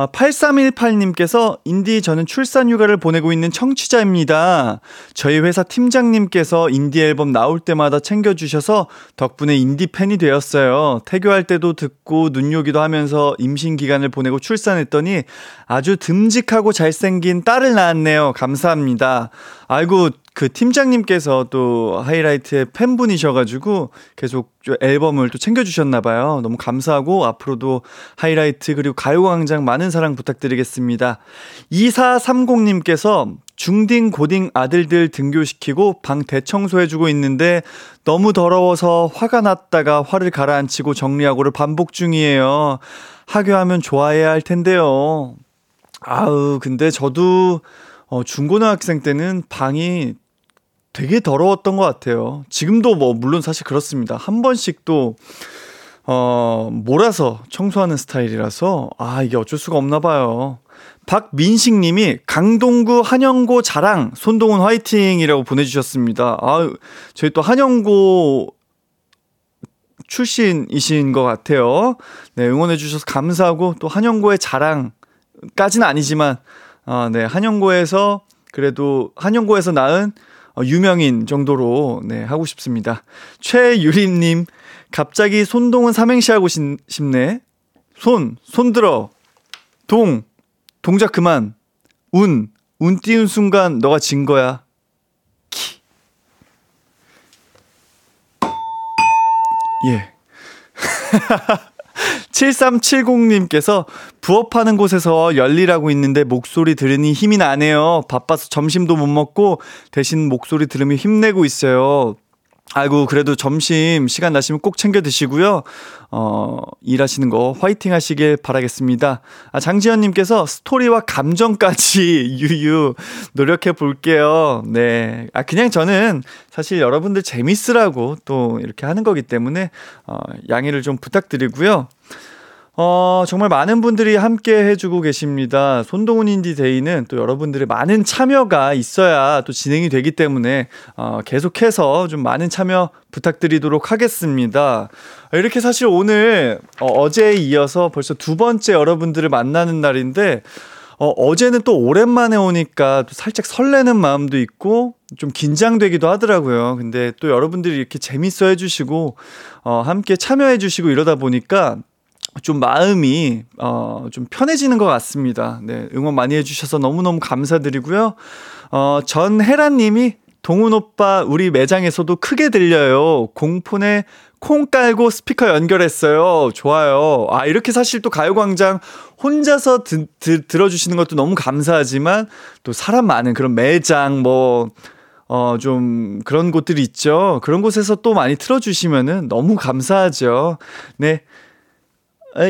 아, 8318님께서 인디 저는 출산 휴가를 보내고 있는 청취자입니다. 저희 회사 팀장님께서 인디 앨범 나올 때마다 챙겨주셔서 덕분에 인디 팬이 되었어요. 태교할 때도 듣고 눈요기도 하면서 임신 기간을 보내고 출산했더니 아주 듬직하고 잘생긴 딸을 낳았네요. 감사합니다. 아이고, 그 팀장님께서 또 하이라이트의 팬분이셔가지고 계속 앨범을 또 챙겨주셨나봐요. 너무 감사하고 앞으로도 하이라이트 그리고 가요광장 많은 사랑 부탁드리겠습니다. 2430님께서 중딩 고딩 아들들 등교시키고 방 대청소해주고 있는데 너무 더러워서 화가 났다가 화를 가라앉히고 정리하고를 반복 중이에요. 하교하면 좋아해야 할 텐데요. 아우, 근데 저도 어, 중고등학생 때는 방이 되게 더러웠던 것 같아요. 지금도 뭐 물론 사실 그렇습니다. 한 번씩 또 어, 몰아서 청소하는 스타일이라서 아 이게 어쩔 수가 없나 봐요. 박민식 님이 강동구 한영고 자랑 손동훈 화이팅이라고 보내주셨습니다. 아 저희 또 한영고 출신이신 것 같아요. 네, 응원해 주셔서 감사하고 또 한영고의 자랑까지는 아니지만, 아, 네, 한영고에서 그래도 한영고에서 낳은 어, 유명인 정도로 네, 하고 싶습니다. 최유림님, 갑자기 손동은 삼행시 하고 싶네. 손, 손 들어. 동, 동작 그만. 운, 운 띄운 순간 너가 진 거야. 키. 예. 7370님께서 부업하는 곳에서 열일하고 있는데 목소리 들으니 힘이 나네요. 바빠서 점심도 못 먹고 대신 목소리 들으며 힘내고 있어요. 아이고, 그래도 점심 시간 나시면 꼭 챙겨 드시고요. 어, 일하시는 거 화이팅 하시길 바라겠습니다. 아, 장지현 님께서 스토리와 감정까지 유유 노력해 볼게요. 네. 아, 그냥 저는 사실 여러분들 재밌으라고 또 이렇게 하는 거기 때문에, 어, 양해를 좀 부탁드리고요. 어, 정말 많은 분들이 함께 해주고 계십니다. 손동훈 인디데이는 또 여러분들의 많은 참여가 있어야 또 진행이 되기 때문에, 어, 계속해서 좀 많은 참여 부탁드리도록 하겠습니다. 이렇게 사실 오늘, 어, 어제에 이어서 벌써 두 번째 여러분들을 만나는 날인데, 어, 어제는 또 오랜만에 오니까 또 살짝 설레는 마음도 있고, 좀 긴장되기도 하더라고요. 근데 또 여러분들이 이렇게 재밌어 해주시고, 어, 함께 참여해 주시고 이러다 보니까, 좀 마음이 어, 좀 편해지는 것 같습니다. 네, 응원 많이 해주셔서 너무너무 감사드리고요. 어, 전혜란님이 동훈 오빠 우리 매장에서도 크게 들려요. 공폰에 콩 깔고 스피커 연결했어요. 좋아요. 아, 이렇게 사실 또 가요광장 혼자서 드, 드, 들어주시는 것도 너무 감사하지만 또 사람 많은 그런 매장 뭐, 어, 좀 그런 곳들이 있죠. 그런 곳에서 또 많이 틀어주시면은 너무 감사하죠. 네.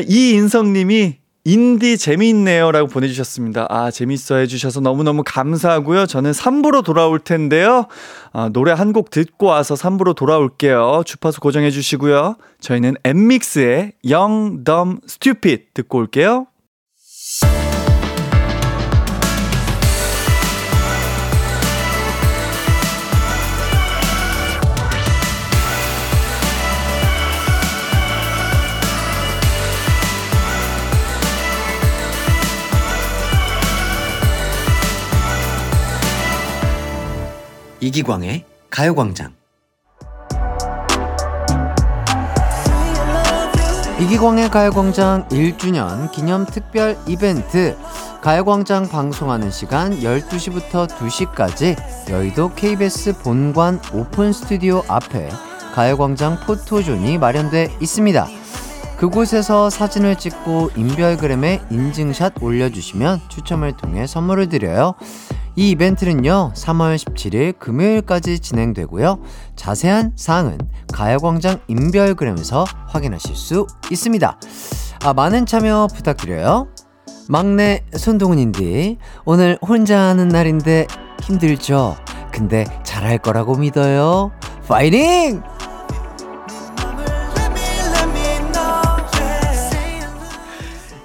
이인성님이 인디 재미있네요라고 보내주셨습니다. 아 재밌어 해주셔서 너무너무 감사하고요. 저는 3부로 돌아올 텐데요. 아, 노래 한 곡 듣고 와서 3부로 돌아올게요. 주파수 고정해 주시고요. 저희는 엠믹스의 Young, Dumb, Stupid 듣고 올게요. 이기광의 가요광장 이기광의 가요광장 1주년 기념 특별 이벤트 가요광장 방송하는 시간 12시부터 2시까지 여의도 KBS 본관 오픈 스튜디오 앞에 가요광장 포토존이 마련돼 있습니다. 그곳에서 사진을 찍고 인별그램에 인증샷 올려주시면 추첨을 통해 선물을 드려요. 이 이벤트는요, 3월 17일 금요일까지 진행되고요. 자세한 사항은 가요광장 인별그램에서 확인하실 수 있습니다. 아, 많은 참여 부탁드려요. 막내 손동훈인디, 오늘 혼자 하는 날인데 힘들죠? 근데 잘할 거라고 믿어요. 파이팅!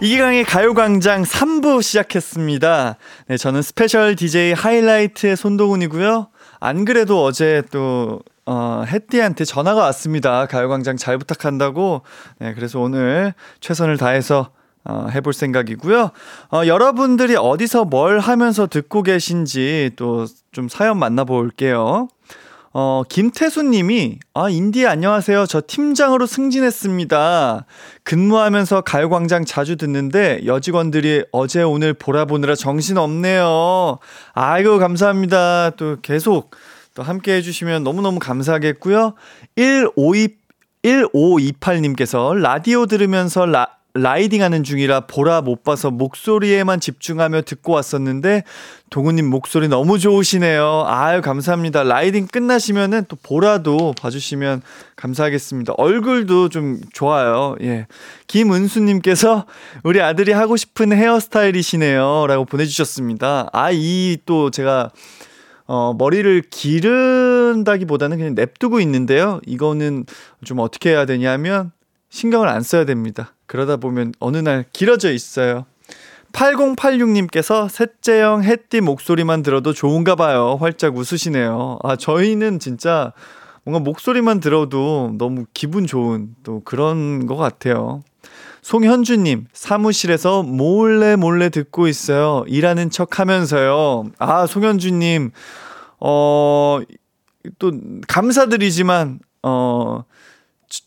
이기광의 가요광장 3부 시작했습니다. 네, 저는 special DJ 하이라이트의 손동운이고요. 안 그래도 어제 또 어, 햇띠한테 전화가 왔습니다. 가요광장 잘 부탁한다고. 네, 그래서 오늘 최선을 다해서 어, 해볼 생각이고요. 어, 여러분들이 어디서 뭘 하면서 듣고 계신지 또 좀 사연 만나볼게요. 어, 김태수 님이, 아, 인디 안녕하세요. 저 팀장으로 승진했습니다. 근무하면서 가요광장 자주 듣는데 여직원들이 어제 오늘 보라보느라 정신 없네요. 아이고, 감사합니다. 또 계속 또 함께 해주시면 너무너무 감사하겠고요. 152, 1528님께서 라디오 들으면서 라, riding 하는 중이라 보라 못 봐서 목소리에만 집중하며 듣고 왔었는데 동운님 목소리 너무 좋으시네요. 아유 감사합니다. riding 끝나시면은 또 보라도 봐주시면 감사하겠습니다. 얼굴도 좀 좋아요. 예. 김은수님께서 우리 아들이 하고 싶은 헤어스타일이시네요.라고 보내주셨습니다. 아 이 또 제가 어, 머리를 기른다기보다는 그냥 냅두고 있는데요. 이거는 좀 어떻게 해야 되냐면 신경을 안 써야 됩니다. 그러다 보면 어느 날 길어져 있어요. 8086님께서 셋째 형 햇띠 목소리만 들어도 좋은가 봐요. 활짝 웃으시네요. 아, 저희는 진짜 뭔가 목소리만 들어도 너무 기분 좋은 또 그런 것 같아요. 송현주님, 사무실에서 몰래 몰래 듣고 있어요. 일하는 척 하면서요. 아, 송현주님, 어, 또, 감사드리지만, 어,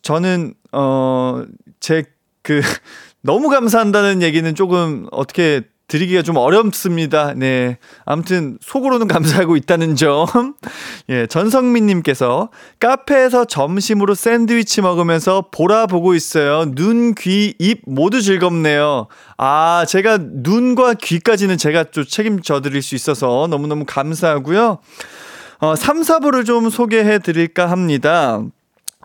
저는, 어, 제, 그, 너무 감사한다는 얘기는 조금 어떻게 드리기가 좀 어렵습니다. 네. 아무튼 속으로는 감사하고 있다는 점. 예, 전성민 님께서 카페에서 점심으로 샌드위치 먹으면서 보라 보고 있어요. 눈, 귀, 입 모두 즐겁네요. 아, 제가 눈과 귀까지는 제가 좀 책임져 드릴 수 있어서 너무너무 감사하고요. 어, 3, 4부를 좀 소개해 드릴까 합니다.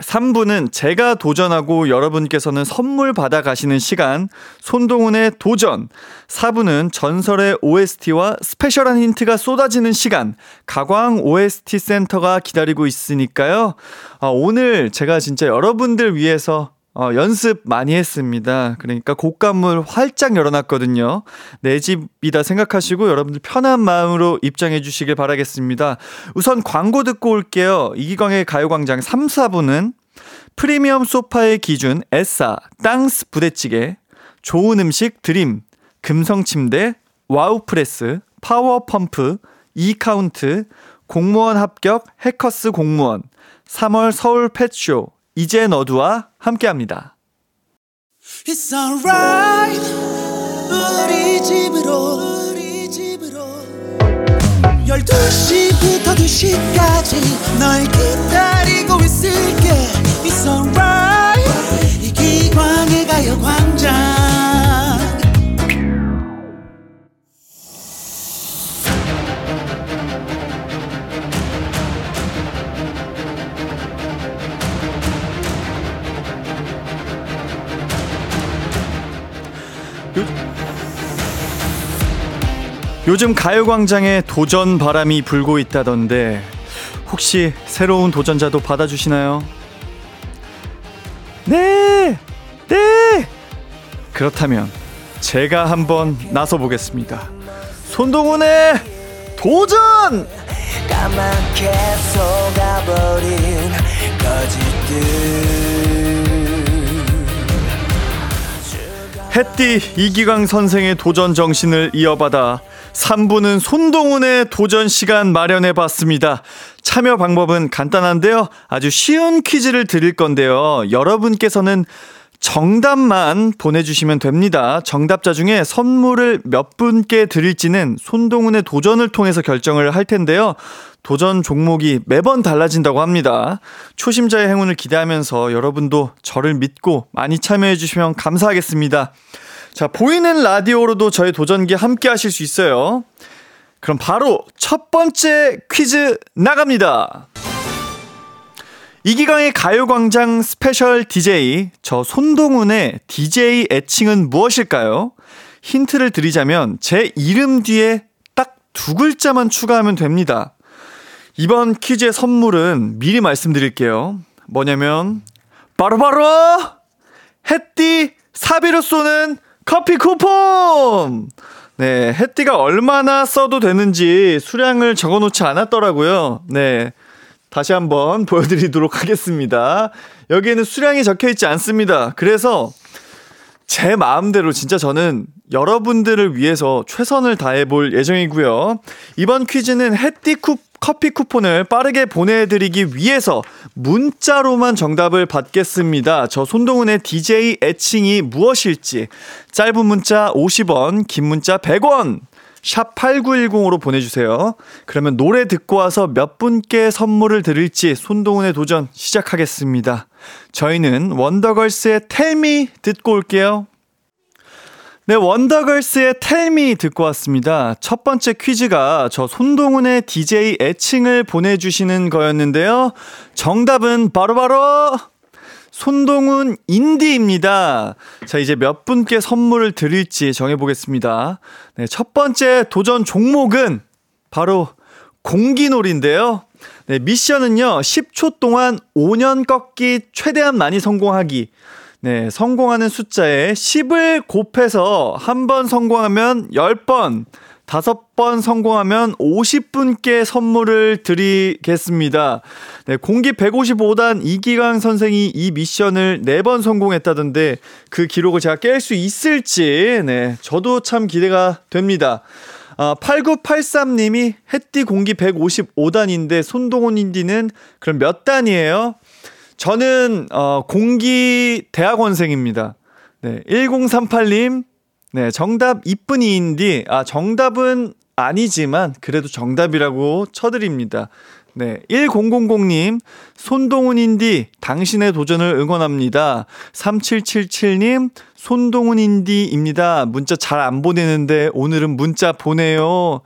3부는 제가 도전하고 여러분께서는 선물 받아 가시는 시간, 손동훈의 도전. 4부는 전설의 OST와 스페셜한 힌트가 쏟아지는 시간, 가광 OST 센터가 기다리고 있으니까요. 아, 오늘 제가 진짜 여러분들 위해서 어, 연습 많이 했습니다. 그러니까 곡감을 활짝 열어놨거든요. 내 집이다 생각하시고 여러분들 편한 마음으로 입장해 주시길 바라겠습니다. 우선 광고 듣고 올게요. 이기광의 가요광장 3, 4부는 프리미엄 소파의 기준 에싸, 땅스 부대찌개, 좋은 음식 드림, 금성침대, 와우프레스, 파워펌프, 이카운트, 공무원 합격 해커스 공무원, 3월 서울 펫쇼, 이제 너두와 함께합니다. It's alright. 우리 집으로 우리 집으로. 12시부터 2시까지 널 기다리고 있을게. It's alright. 이기광의 가요광장 요즘 가요광장에 도전 바람이 불고 있다던데 혹시 새로운 도전자도 받아주시나요? 네! 네! 그렇다면 제가 한번 나서 보겠습니다. 손동훈의 도전! 까맣게 속아버린 거짓들 햇띠 이기광 선생의 도전 정신을 이어받아 3부는 손동훈의 도전 시간 마련해 봤습니다. 참여 방법은 간단한데요. 아주 쉬운 퀴즈를 드릴 건데요. 여러분께서는 정답만 보내주시면 됩니다. 정답자 중에 선물을 몇 분께 드릴지는 손동훈의 도전을 통해서 결정을 할 텐데요. 도전 종목이 매번 달라진다고 합니다. 초심자의 행운을 기대하면서 여러분도 저를 믿고 많이 참여해 주시면 감사하겠습니다. 자, 보이는 라디오로도 저희 도전기 함께 하실 수 있어요. 그럼 바로 첫 번째 퀴즈 나갑니다. 이기광의 가요광장 special DJ, 저 손동운의 DJ 애칭은 무엇일까요? 힌트를 드리자면 제 이름 뒤에 딱 두 글자만 추가하면 됩니다. 이번 퀴즈의 선물은 미리 말씀드릴게요. 뭐냐면, 바로바로, 햇띠 사비로 쏘는 커피 쿠폰! 네, 햇띠가 얼마나 써도 되는지 수량을 적어 놓지 않았더라고요. 네. 다시 한번 보여드리도록 하겠습니다. 여기에는 수량이 적혀 있지 않습니다. 그래서 제 마음대로 진짜 저는 여러분들을 위해서 최선을 다해 볼 예정이고요. 이번 퀴즈는 해띠 쿠 커피 쿠폰을 빠르게 보내드리기 위해서 문자로만 정답을 받겠습니다. 저 손동훈의 DJ 애칭이 무엇일지 짧은 문자 50원, 긴 문자 100원. 샵 8910으로 보내주세요. 그러면 노래 듣고 와서 몇 분께 선물을 드릴지 손동훈의 도전 시작하겠습니다. 저희는 원더걸스의 텔미 듣고 올게요. 네, 원더걸스의 텔미 듣고 왔습니다. 첫 번째 퀴즈가 저 손동훈의 DJ 애칭을 보내주시는 거였는데요. 정답은 바로바로 바로 손동훈 인디입니다. 자, 이제 몇 분께 선물을 드릴지 정해보겠습니다. 네, 첫 번째 도전 종목은 바로 공기놀인데요. 네, 미션은요, 10초 동안 5년 꺾기 최대한 많이 성공하기. 네, 성공하는 숫자에 10을 곱해서 한 번 성공하면 10번, 다섯 번 성공하면 50분께 선물을 드리겠습니다. 네, 공기 155단 이기강 선생이 이 미션을 4번 성공했다던데 그 기록을 제가 깰 수 있을지, 네, 저도 참 기대가 됩니다. 아, 8983님이 햇띠 공기 155단인데 손동훈 인디는 그럼 몇 단이에요? 저는 어, 공기 대학원생입니다. 네, 1038님. 네, 정답 이쁜이인디. 아, 정답은 아니지만 그래도 정답이라고 쳐드립니다. 네, 1000님, 손동훈인디, 당신의 도전을 응원합니다. 3777님, 손동훈인디입니다. 문자 잘 안 보내는데 오늘은 문자 보내요.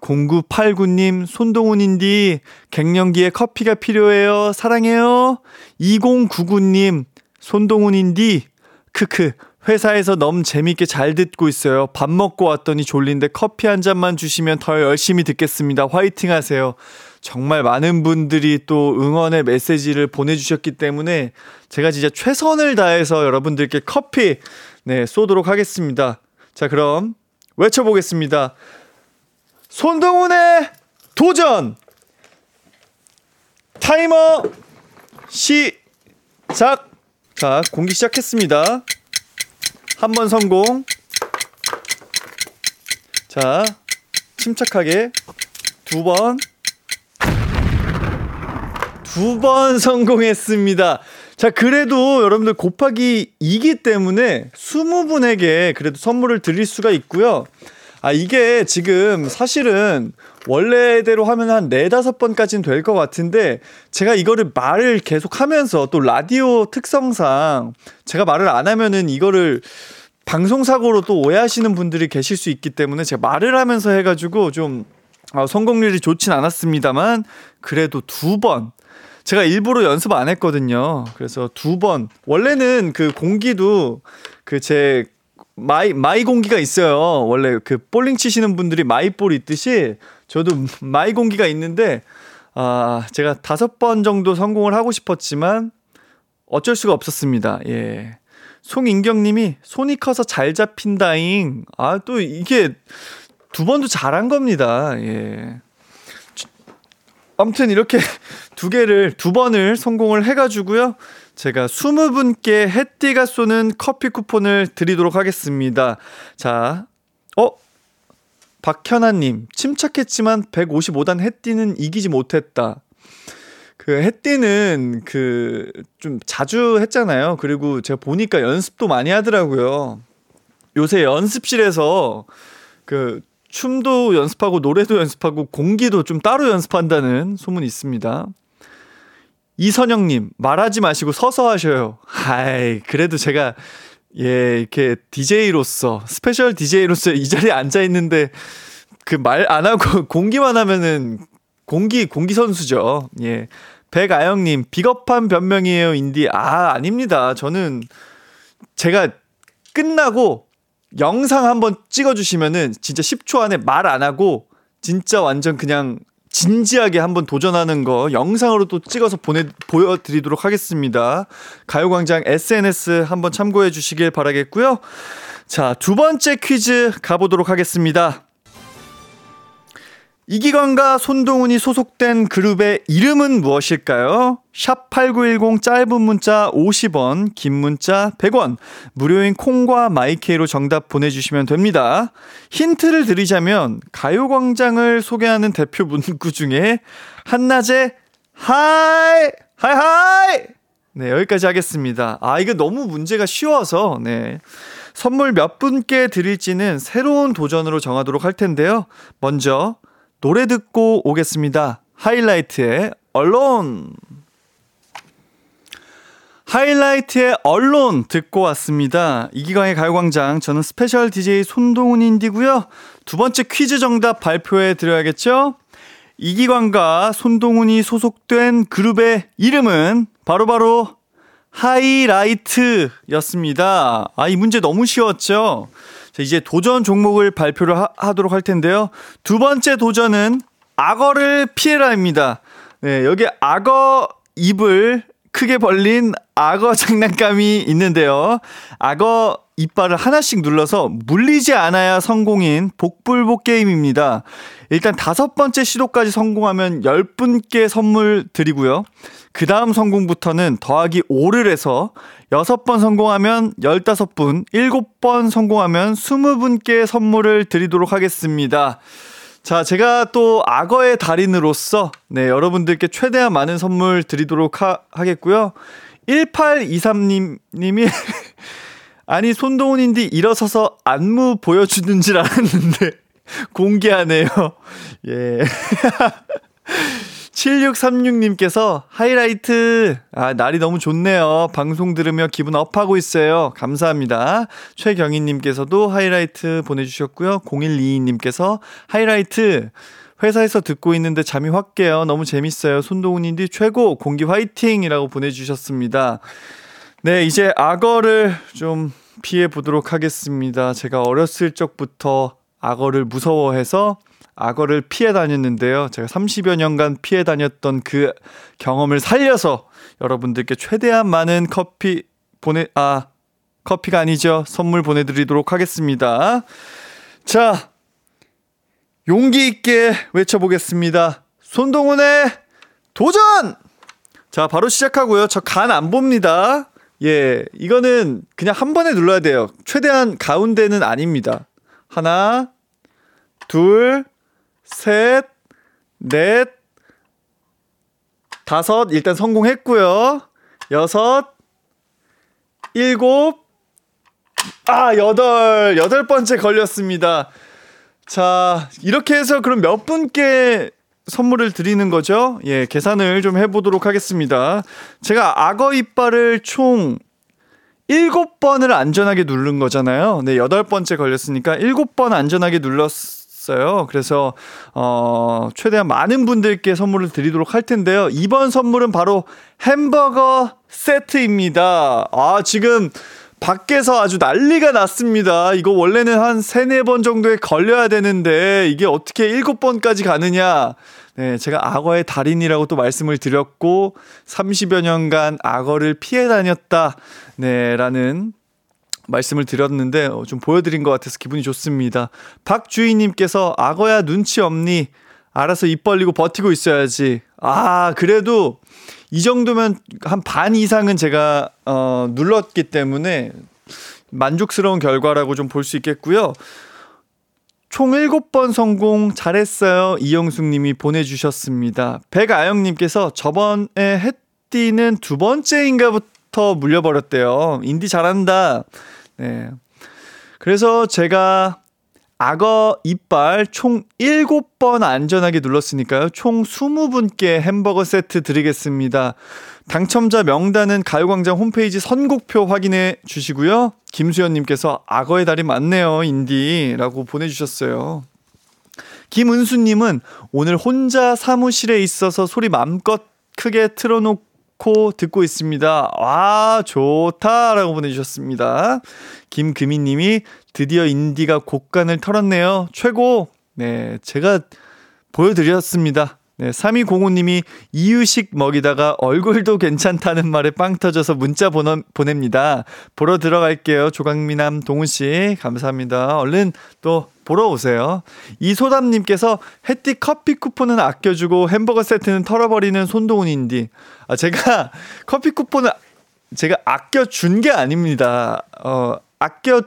0989님, 손동훈인디, 갱년기에 커피가 필요해요. 사랑해요. 2099님, 손동훈인디, 크크, 회사에서 너무 재밌게 잘 듣고 있어요. 밥 먹고 왔더니 졸린데 커피 한 잔만 주시면 더 열심히 듣겠습니다. 화이팅 하세요. 정말 많은 분들이 또 응원의 메시지를 보내주셨기 때문에 제가 진짜 최선을 다해서 여러분들께 커피, 네, 쏘도록 하겠습니다. 자, 그럼 외쳐보겠습니다. 손동훈의 도전! 타이머 시작! 자, 공기 시작했습니다. 한 번 성공. 자, 침착하게 두 번. 두 번 성공했습니다. 자, 그래도 여러분들 곱하기 2기 때문에 20분에게 그래도 선물을 드릴 수가 있고요. 아, 이게 지금 사실은 원래대로 하면 한 네다섯 번까지는 될 것 같은데 제가 이거를 말을 계속 하면서 또 라디오 특성상 제가 말을 안 하면은 이거를 방송사고로 또 오해하시는 분들이 계실 수 있기 때문에 제가 말을 하면서 해가지고 좀 어, 성공률이 좋진 않았습니다만 그래도 두 번. 제가 일부러 연습 안 했거든요. 그래서 두 번. 원래는 그 공기도 그 제 my my 공기가 있어요. 원래 그 볼링 치시는 분들이 my ball 있듯이 저도 my 공기가 있는데 아 제가 다섯 번 정도 성공을 하고 싶었지만 어쩔 수가 없었습니다. 예. 송인경 님이 손이 커서 잘 잡힌다잉. 아 또 이게 두 번도 잘한 겁니다. 예. 아무튼 이렇게 두 개를 두 번을 성공을 해 가지고요. 제가 20분께 해띠가 쏘는 커피 쿠폰을 드리도록 하겠습니다. 자, 어? 박현아님, 침착했지만 155단 해띠는 이기지 못했다. 그 해띠는 그 좀 자주 했잖아요. 그리고 제가 보니까 연습도 많이 하더라고요. 요새 연습실에서 그 춤도 연습하고 노래도 연습하고 공기도 좀 따로 연습한다는 소문이 있습니다. 이선영님, 말하지 마시고 서서 하셔요. 아이, 그래도 제가, 예, 이렇게 DJ로서, special DJ로서 이 자리에 앉아있는데, 그 말 안 하고 공기만 하면은, 공기, 공기 선수죠. 예. 백아영님, 비겁한 변명이에요, 인디. 아, 아닙니다. 저는, 제가 끝나고, 영상 한번 찍어주시면은, 진짜 10초 안에 말 안 하고, 진짜 완전 그냥 진지하게 한번 도전하는 거 영상으로 또 찍어서 보내 보여드리도록 하겠습니다. 가요광장 SNS 한번 참고해 주시길 바라겠고요. 자, 두 번째 퀴즈 가보도록 하겠습니다. 이기광과 손동운이 소속된 그룹의 이름은 무엇일까요? 샵8910 짧은 문자 50원, 긴 문자 100원, 무료인 콩과 마이케이로 정답 보내주시면 됩니다. 힌트를 드리자면 가요광장을 소개하는 대표 문구 중에 한낮에 하이, 하이, 하이! 네, 여기까지 하겠습니다. 아, 이거 너무 문제가 쉬워서, 네. 선물 몇 분께 드릴지는 새로운 도전으로 정하도록 할 텐데요. 먼저, 노래 듣고 오겠습니다. 하이라이트의 Alone. 하이라이트의 Alone 듣고 왔습니다. 이기광의 가요광장. 저는 special DJ 손동운 인디고요. 두 번째 퀴즈 정답 발표해 드려야겠죠? 이기광과 손동훈이 소속된 그룹의 이름은 바로바로 바로 하이라이트였습니다. 아, 이 문제 너무 쉬웠죠? 자, 이제 도전 종목을 발표를 하, 도록할 텐데요. 두 번째 도전은 악어를 피해라입니다. 네, 여기 악어 입을 크게 벌린 악어 장난감이 있는데요. 악어 이빨을 하나씩 눌러서 물리지 않아야 성공인 복불복 게임입니다. 일단 다섯 번째 시도까지 성공하면 10분께 선물 드리고요. 그 다음 성공부터는 더하기 5를 해서 6번 성공하면 15분, 7번 성공하면 20분께 선물을 드리도록 하겠습니다. 자, 제가 또 악어의 달인으로서 네, 여러분들께 최대한 많은 선물 드리도록 하, 하겠고요. 1823님 님이 아니 손동훈인디 일어서서 안무 보여주는 줄 알았는데 공개하네요. 예. 7636님께서 하이라이트. 아, 날이 너무 좋네요. 방송 들으며 기분 업하고 있어요. 감사합니다. 최경희 님께서도 하이라이트 보내 주셨고요. 0122 님께서 하이라이트. 회사에서 듣고 있는데 잠이 확 깨요. 너무 재밌어요. 손동훈 인디 최고. 공기 화이팅이라고 보내 주셨습니다. 네, 이제 악어를 좀 피해 보도록 하겠습니다. 제가 어렸을 적부터 악어를 무서워해서 악어를 피해 다녔는데요. 제가 30여 년간 피해 다녔던 그 경험을 살려서 여러분들께 최대한 많은 커피 보내, 아, 커피가 아니죠. 선물 보내드리도록 하겠습니다. 자, 용기 있게 외쳐보겠습니다. 손동훈의 도전! 자, 바로 시작하고요. 저 간 안 봅니다. 예, 이거는 그냥 한 번에 눌러야 돼요. 최대한 가운데는 아닙니다. 하나, 둘, 셋, 넷, 다섯, 일단 성공했고요. 여섯, 일곱, 아, 여덟, 여덟 번째 걸렸습니다. 자, 이렇게 해서 그럼 몇 분께 선물을 드리는 거죠? 예, 계산을 좀 해보도록 하겠습니다. 제가 악어 이빨을 총 7번을 안전하게 누른 거잖아요. 네, 8번째 걸렸으니까 7번 안전하게 눌렀 어요. 그래서, 어, 최대한 많은 분들께 선물을 드리도록 할 텐데요. 이번 선물은 바로 햄버거 세트입니다. 아, 지금 밖에서 아주 난리가 났습니다. 이거 원래는 한 3, 4번 정도에 걸려야 되는데 이게 어떻게 7번까지 가느냐. 네, 제가 악어의 달인이라고 또 말씀을 드렸고 30여 년간 악어를 피해 다녔다. 네, 라는 말씀을 드렸는데 어, 좀 보여드린 것 같아서 기분이 좋습니다. 박주희님께서 악어야 눈치 없니? 알아서 입 벌리고 버티고 있어야지. 아, 그래도 이 정도면 한 반 이상은 제가 어, 눌렀기 때문에 만족스러운 결과라고 좀 볼 수 있겠고요. 총 7번 성공 잘했어요. 이영숙 님이 보내주셨습니다. 백아영 님께서 저번에 해띠는 두 번째인가부터 물려버렸대요. 인디 잘한다. 네. 그래서 제가 악어 이빨 총 7번 안전하게 눌렀으니까요. 총 20분께 햄버거 세트 드리겠습니다. 당첨자 명단은 가요광장 홈페이지 선곡표 확인해 주시고요. 김수현님께서 악어의 달이 많네요, 인디 라고 보내주셨어요. 김은수님은 오늘 혼자 사무실에 있어서 소리 맘껏 크게 틀어놓고 놓고 듣고 있습니다. 와, 좋다 라고 보내주셨습니다. 김금희 님이 드디어 인디가 곡간을 털었네요. 최고! 네, 제가 보여드렸습니다. 네, 3205님이 이유식 먹이다가 얼굴도 괜찮다는 말에 빵 터져서 문자 보내, 보냅니다. 보러 들어갈게요. 조강미남 동훈씨. 감사합니다. 얼른 또 보러 오세요. 이소담님께서 햇띠 커피 쿠폰은 아껴주고 햄버거 세트는 털어버리는 손동훈인디. 아, 제가 커피 쿠폰을 제가 아껴준 게 아닙니다. 어, 아껴,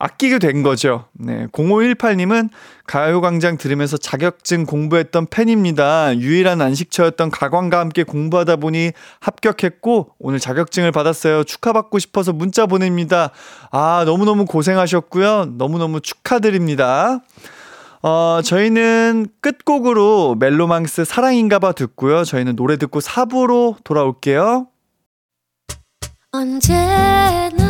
아끼게 된 거죠. 네. 0518님은 가요광장 들으면서 자격증 공부했던 팬입니다. 유일한 안식처였던 가광과 함께 공부하다 보니 합격했고, 오늘 자격증을 받았어요. 축하받고 싶어서 문자 보냅니다. 아, 너무너무 고생하셨고요. 너무너무 축하드립니다. 어, 저희는 끝곡으로 멜로망스 사랑인가봐 듣고요. 저희는 노래 듣고 4부로 돌아올게요. 언제나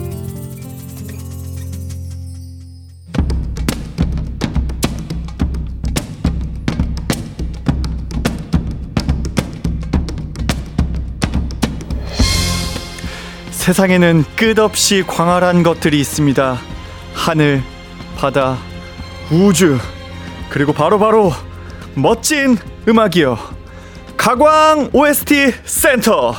세상에는 끝없이 광활한 것들이 있습니다. 하늘, 바다, 우주, 그리고 바로 바로 멋진 음악이요. 가광 OST 센터.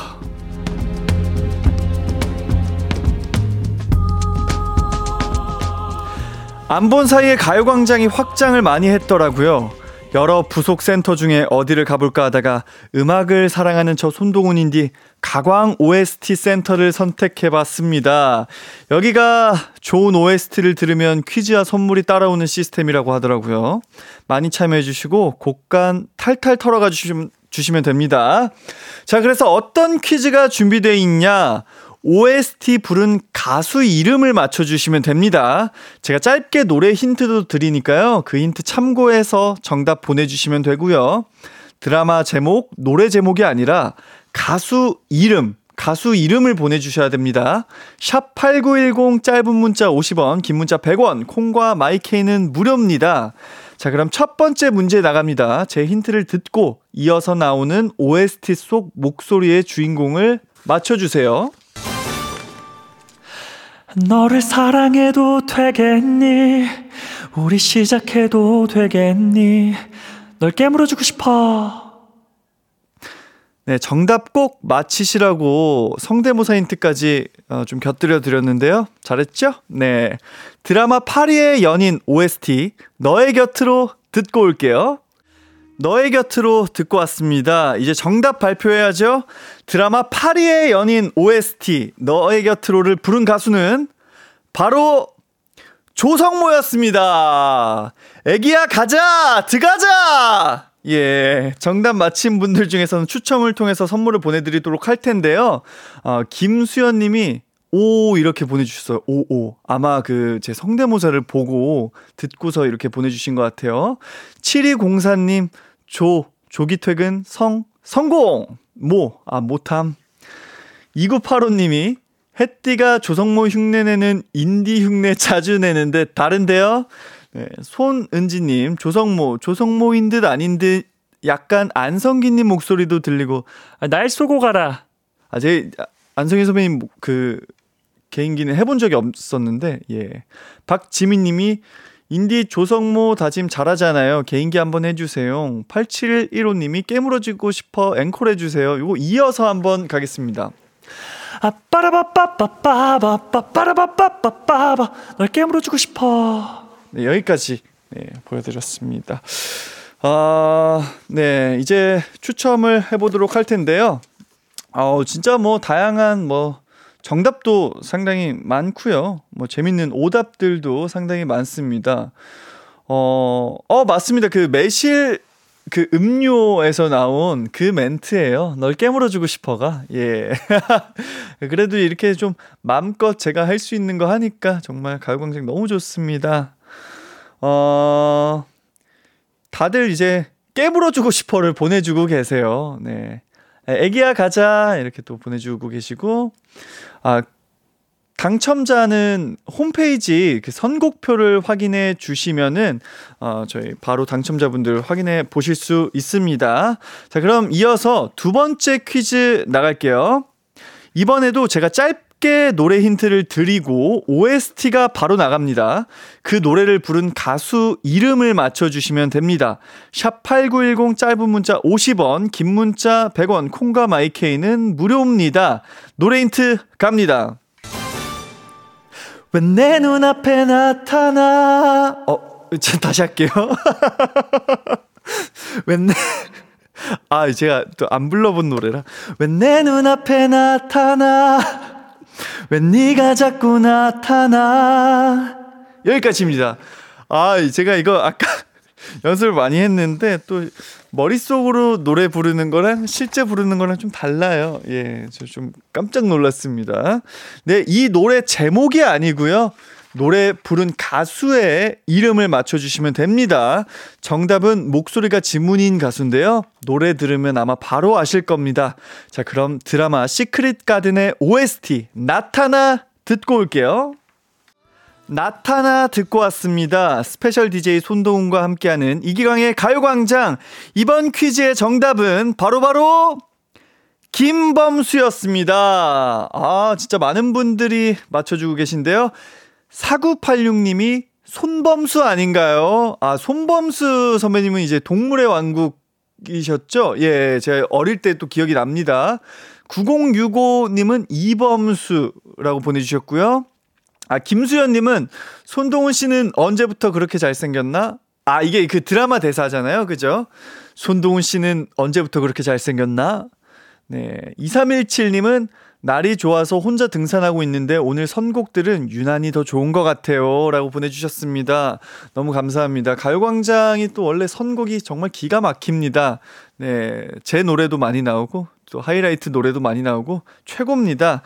안 본 사이에 가요광장이 확장을 많이 했더라고요. 여러 부속 센터 중에 어디를 가볼까 하다가 음악을 사랑하는 저 손동훈인디 가광 OST 센터를 선택해봤습니다. 여기가 좋은 OST를 들으면 퀴즈와 선물이 따라오는 시스템이라고 하더라고요. 많이 참여해주시고 곡간 탈탈 털어가 주시면, 주시면 됩니다. 자, 그래서 어떤 퀴즈가 준비되어 있냐? OST 부른 가수 이름을 맞춰주시면 됩니다. 제가 짧게 노래 힌트도 드리니까요. 그 힌트 참고해서 정답 보내주시면 되고요. 드라마 제목, 노래 제목이 아니라 가수 이름, 가수 이름을 보내주셔야 됩니다. 샵 8910 짧은 문자 50원, 긴 문자 100원, 콩과 마이케이는 무료입니다. 자, 그럼 첫 번째 문제 나갑니다. 제 힌트를 듣고 이어서 나오는 OST 속 목소리의 주인공을 맞춰주세요. 너를 사랑해도 되겠니? 우리 시작해도 되겠니? 널 깨물어주고 싶어. 네, 정답 꼭 맞히시라고 성대모사 힌트까지 어, 좀 곁들여 드렸는데요. 잘했죠? 네. 드라마 파리의 연인 OST 너의 곁으로 듣고 올게요. 너의 곁으로 듣고 왔습니다. 이제 정답 발표해야죠. 드라마 파리의 연인 OST 너의 곁으로를 부른 가수는 바로 조성모였습니다. 애기야 가자 들어가자. 예, 정답 맞힌 분들 중에서는 추첨을 통해서 선물을 보내드리도록 할 텐데요. 어, 김수연님이 오 이렇게 보내주셨어요. 오오 아마 그 제 성대모사를 보고 듣고서 이렇게 보내주신 것 같아요. 7204님 조 조기 퇴근 성 성공 모아 못함 2985님이 햇띠가 조성모 흉내 내는 인디 흉내 자주 내는데 다른데요? 네, 손은지님, 조성모, 조성모인 듯 아닌 듯 약간 안성기님 목소리도 들리고, 아, 날 쏘고 가라. 아, 제, 안성기 선배님 그 개인기는 해본 적이 없었는데, 예. 박지민님이 인디 조성모 다짐 잘하잖아요. 개인기 한번 해주세요. 8715님이 깨물어지고 싶어 앵콜 해주세요. 이거 이어서 한번 가겠습니다. 아 빠라바빠빠빠바빠 빠라바빠빠빠바 널 깨물어주고 싶어. 네, 여기까지 네, 보여드렸습니다. 아, 네, 이제 추첨을 해보도록 할 텐데요. 아, 진짜 뭐 다양한 뭐 정답도 상당히 많고요. 뭐 재밌는 오답들도 상당히 많습니다. 어, 어 맞습니다. 그 매실 그 음료에서 나온 그 멘트예요. 널 깨물어 주고 싶어가. 예. 그래도 이렇게 좀 마음껏 제가 할 수 있는 거 하니까 정말 가요광장 너무 좋습니다. 어, 다들 이제 깨물어 주고 싶어를 보내 주고 계세요. 네. 애기야 가자 이렇게 또 보내주고 계시고 아 당첨자는 홈페이지 그 선곡표를 확인해 주시면은 어, 저희 바로 당첨자분들 확인해 보실 수 있습니다. 자, 그럼 이어서 두 번째 퀴즈 나갈게요. 이번에도 제가 짧 게 노래 힌트를 드리고 OST가 바로 나갑니다. 그 노래를 부른 가수 이름을 맞춰주시면 됩니다. 샵 8910 짧은 문자 50원, 긴 문자 100원, 콩과 마이케이는 무료입니다. 노래 힌트 갑니다. 왜 내 눈앞에 나타나? 어, 저 다시 할게요. 왜 내, 아, 제가 또 안 불러본 노래라. 왜 내 눈앞에 나타나? 왜 네가 자꾸 나타나? 여기까지입니다. 아, 제가 이거 아까 연습을 많이 했는데 또 머릿속으로 노래 부르는 거랑 실제 부르는 거랑 좀 달라요. 예, 저 좀 깜짝 놀랐습니다. 네, 이 노래 제목이 아니고요. 노래 부른 가수의 이름을 맞춰주시면 됩니다. 정답은 목소리가 지문인 가수인데요. 노래 들으면 아마 바로 아실 겁니다. 자, 그럼 드라마 시크릿 가든의 OST 나타나 듣고 올게요. 나타나 듣고 왔습니다. special DJ 손동운과 함께하는 이기광의 가요광장. 이번 퀴즈의 정답은 바로바로 김범수였습니다. 아, 진짜 많은 분들이 맞춰주고 계신데요. 4986님이 손범수 아닌가요? 아, 손범수 선배님은 이제 동물의 왕국이셨죠? 예, 제가 어릴 때 또 기억이 납니다. 9065님은 이범수라고 보내주셨고요. 아, 김수현님은 손동훈 씨는 언제부터 그렇게 잘생겼나? 아, 이게 그 드라마 대사잖아요. 그죠? 손동훈 씨는 언제부터 그렇게 잘생겼나? 네. 2317님은 날이 좋아서 혼자 등산하고 있는데 오늘 선곡들은 유난히 더 좋은 것 같아요. 라고 보내주셨습니다. 너무 감사합니다. 가요광장이 또 원래 선곡이 정말 기가 막힙니다. 네. 제 노래도 많이 나오고 또 하이라이트 노래도 많이 나오고 최고입니다.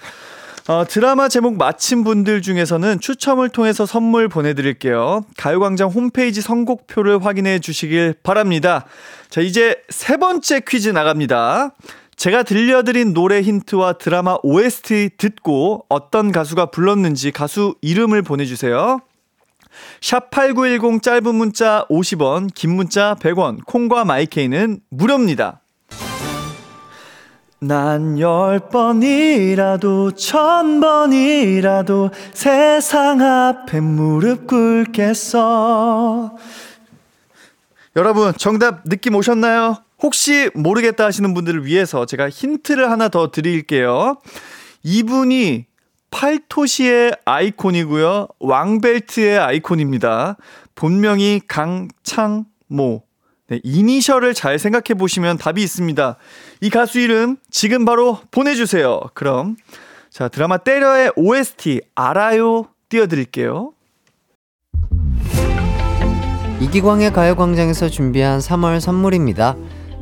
어, 드라마 제목 맞힌 분들 중에서는 추첨을 통해서 선물 보내드릴게요. 가요광장 홈페이지 선곡표를 확인해 주시길 바랍니다. 자, 이제 세 번째 퀴즈 나갑니다. 제가 들려드린 노래 힌트와 드라마 OST 듣고 어떤 가수가 불렀는지 가수 이름을 보내주세요. 샵8910 짧은 문자 50원, 긴 문자 100원, 콩과 마이케이는 무료입니다. 난 열 번이라도 천 번이라도 세상 앞에 무릎 꿇겠어. 여러분 정답 느낌 오셨나요? 혹시 모르겠다 하시는 분들을 위해서 제가 힌트를 하나 더 드릴게요. 이분이 팔토시의 아이콘이고요. 왕벨트의 아이콘입니다. 본명이 강창모. 네, 이니셜을 잘 생각해 보시면 답이 있습니다. 이 가수 이름 지금 바로 보내주세요. 그럼 자 드라마 때려의 OST 알아요 띄워드릴게요. 이기광의 가요광장에서 준비한 3월 선물입니다.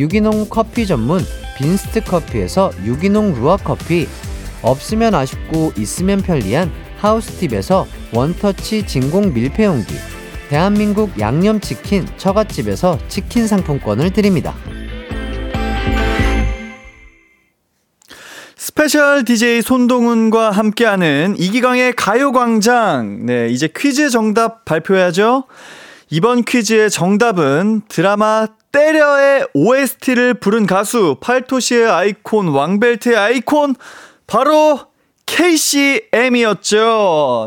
유기농 커피 전문 빈스트 커피에서 유기농 루아 커피, 없으면 아쉽고 있으면 편리한 하우스팁에서 원터치 진공 밀폐용기, 대한민국 양념치킨 처갓집에서 치킨 상품권을 드립니다. special DJ 손동훈과 함께하는 이기광의 가요광장. 네, 이제 퀴즈 정답 발표해야죠. 이번 퀴즈의 정답은 드라마 때려의 OST를 부른 가수 팔토시의 아이콘 왕벨트의 아이콘 바로 KCM이었죠.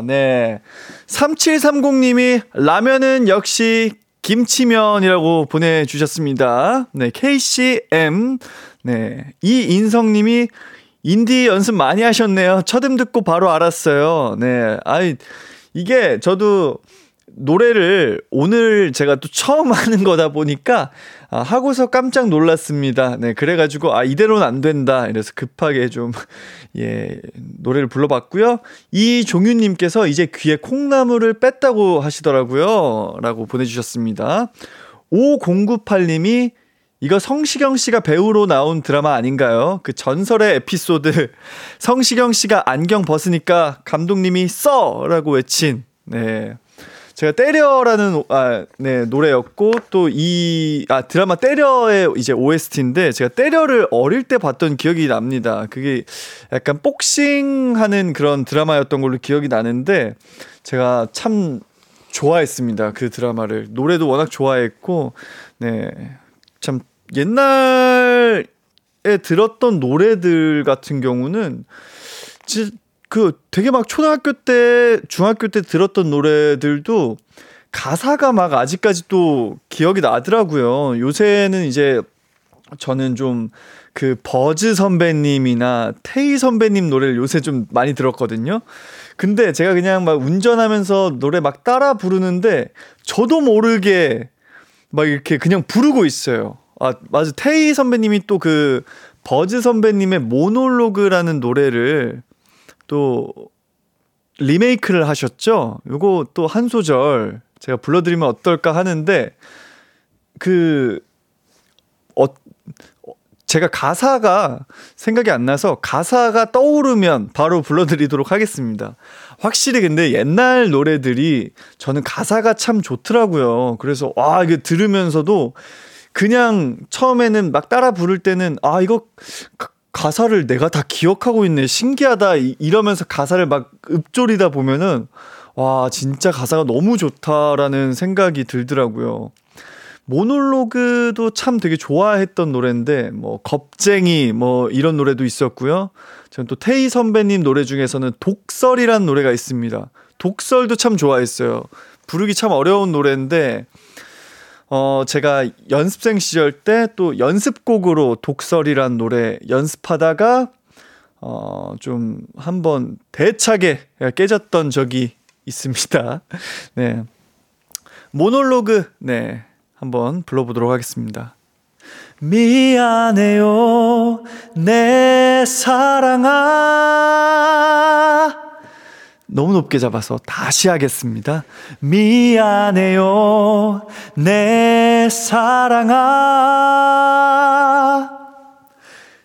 네. 3730님이 라면은 역시 김치면이라고 보내주셨습니다. 네, KCM. 네. 이인성님이 인디 연습 많이 하셨네요. 첫 음 듣고 바로 알았어요. 네. 아이, 이게 저도 노래를 오늘 제가 또 처음 하는 거다 보니까 아, 하고서 깜짝 놀랐습니다. 네, 그래가지고 아 이대로는 안 된다. 이래서 급하게 좀 예, 노래를 불러봤고요. 이 종윤님께서 이제 귀에 콩나물을 뺐다고 하시더라고요. 라고 보내주셨습니다. 5098님이 이거 성시경 씨가 배우로 나온 드라마 아닌가요? 그 전설의 에피소드. 성시경 씨가 안경 벗으니까 감독님이 써! 라고 외친, 네. 제가 때려라는 아, 네, 노래였고 또 이 아, 드라마 때려의 이제 OST인데 제가 때려를 어릴 때 봤던 기억이 납니다. 그게 약간 복싱하는 그런 드라마였던 걸로 기억이 나는데 제가 참 좋아했습니다. 그 드라마를. 노래도 워낙 좋아했고 네. 참 옛날에 들었던 노래들 같은 경우는 진, 그 되게 막 초등학교 때, 중학교 때 들었던 노래들도 가사가 막 아직까지 또 기억이 나더라고요. 요새는 이제 저는 좀 그 버즈 선배님이나 테이 선배님 노래를 요새 좀 많이 들었거든요. 근데 제가 그냥 막 운전하면서 노래 막 따라 부르는데 저도 모르게 막 이렇게 그냥 부르고 있어요. 아, 맞아. 테이 선배님이 또 그 버즈 선배님의 모놀로그라는 노래를 또 리메이크를 하셨죠? 요거 또 한 소절 제가 불러드리면 어떨까 하는데 그 어, 제가 가사가 생각이 안 나서 가사가 떠오르면 바로 불러드리도록 하겠습니다. 확실히 근데 옛날 노래들이 저는 가사가 참 좋더라고요. 그래서 와 이게 들으면서도 그냥 처음에는 막 따라 부를 때는 아 이거 가사를 내가 다 기억하고 있네 신기하다 이러면서 가사를 막 읊조리다 보면은 와 진짜 가사가 너무 좋다라는 생각이 들더라고요. 모놀로그도 참 되게 좋아했던 노래인데 뭐 겁쟁이 뭐 이런 노래도 있었고요. 저는 또 테이 선배님 노래 중에서는 독설이란 노래가 있습니다. 독설도 참 좋아했어요. 부르기 참 어려운 노래인데 어 제가 연습생 시절 때 또 연습곡으로 독설이란 노래 연습하다가 어 좀 한번 대차게 깨졌던 적이 있습니다. 네. 모놀로그 네. 한번 불러보도록 하겠습니다. 미안해요, 내 사랑아. 너무 높게 잡아서 다시 하겠습니다. 미안해요, 내 사랑아.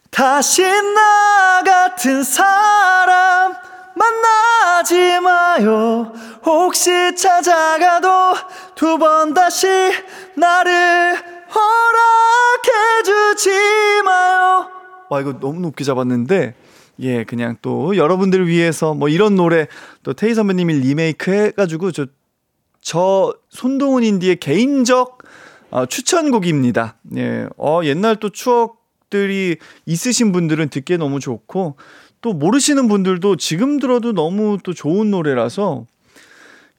다시 나 같은 사람 만나지 마요. 혹시 찾아가도 두 번 다시 나를 허락해주지 마요. 와, 이거 너무 높게 잡았는데, 예, 그냥 또 여러분들을 위해서 뭐 이런 노래 또 테이 선배님이 리메이크 해가지고 저, 저 손동훈 인디의 개인적 어, 추천곡입니다. 예, 어, 옛날 또 추억들이 있으신 분들은 듣기에 너무 좋고 또 모르시는 분들도 지금 들어도 너무 또 좋은 노래라서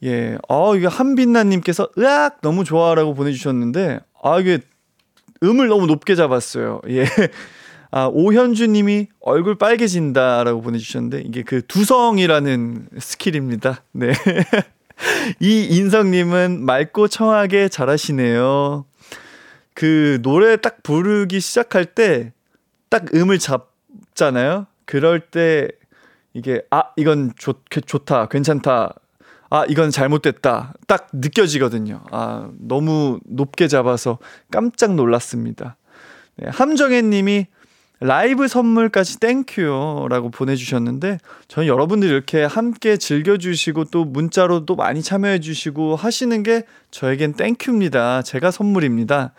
예, 어, 이게 한빛나님께서 으악 너무 좋아라고 보내주셨는데 아 이게 음을 너무 높게 잡았어요. 예. 아, 오현주 님이 얼굴 빨개진다라고 보내주셨는데 이게 그 두성이라는 스킬입니다. 네. 이 인성님은 맑고 청하게 잘하시네요. 그 노래 딱 부르기 시작할 때 딱 음을 잡잖아요. 그럴 때 이게 아 이건 좋, 좋다 괜찮다 아 이건 잘못됐다 딱 느껴지거든요. 아 너무 높게 잡아서 깜짝 놀랐습니다. 네, 함정혜님이 라이브 선물까지 thank you요라고 보내주셨는데 저는 여러분들이 이렇게 함께 즐겨주시고 또 문자로 또 많이 참여해주시고 하시는 게 저에겐 thank you입니다. 제가 선물입니다.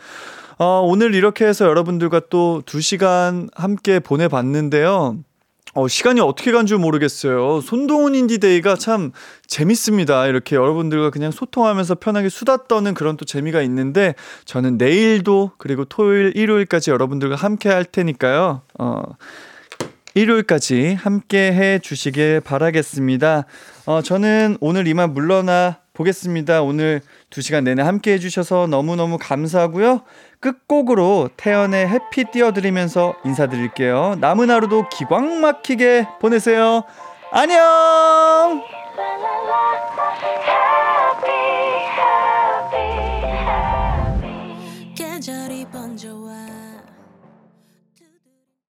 어, 오늘 이렇게 해서 여러분들과 또 두 시간 함께 보내봤는데요. 어, 시간이 어떻게 간 줄 모르겠어요. 손동훈 인디데이가 참 재밌습니다. 이렇게 여러분들과 그냥 소통하면서 편하게 수다 떠는 그런 또 재미가 있는데 저는 내일도 그리고 토요일, 일요일까지 여러분들과 함께 할 테니까요. 어, 일요일까지 함께 해 주시길 바라겠습니다. 어, 저는 오늘 이만 물러나 보겠습니다. 오늘 두 시간 내내 함께 해주셔서 너무너무 감사하고요. 끝곡으로 태연의 해피 띄워드리면서 인사드릴게요. 남은 하루도 기광 막히게 보내세요. 안녕!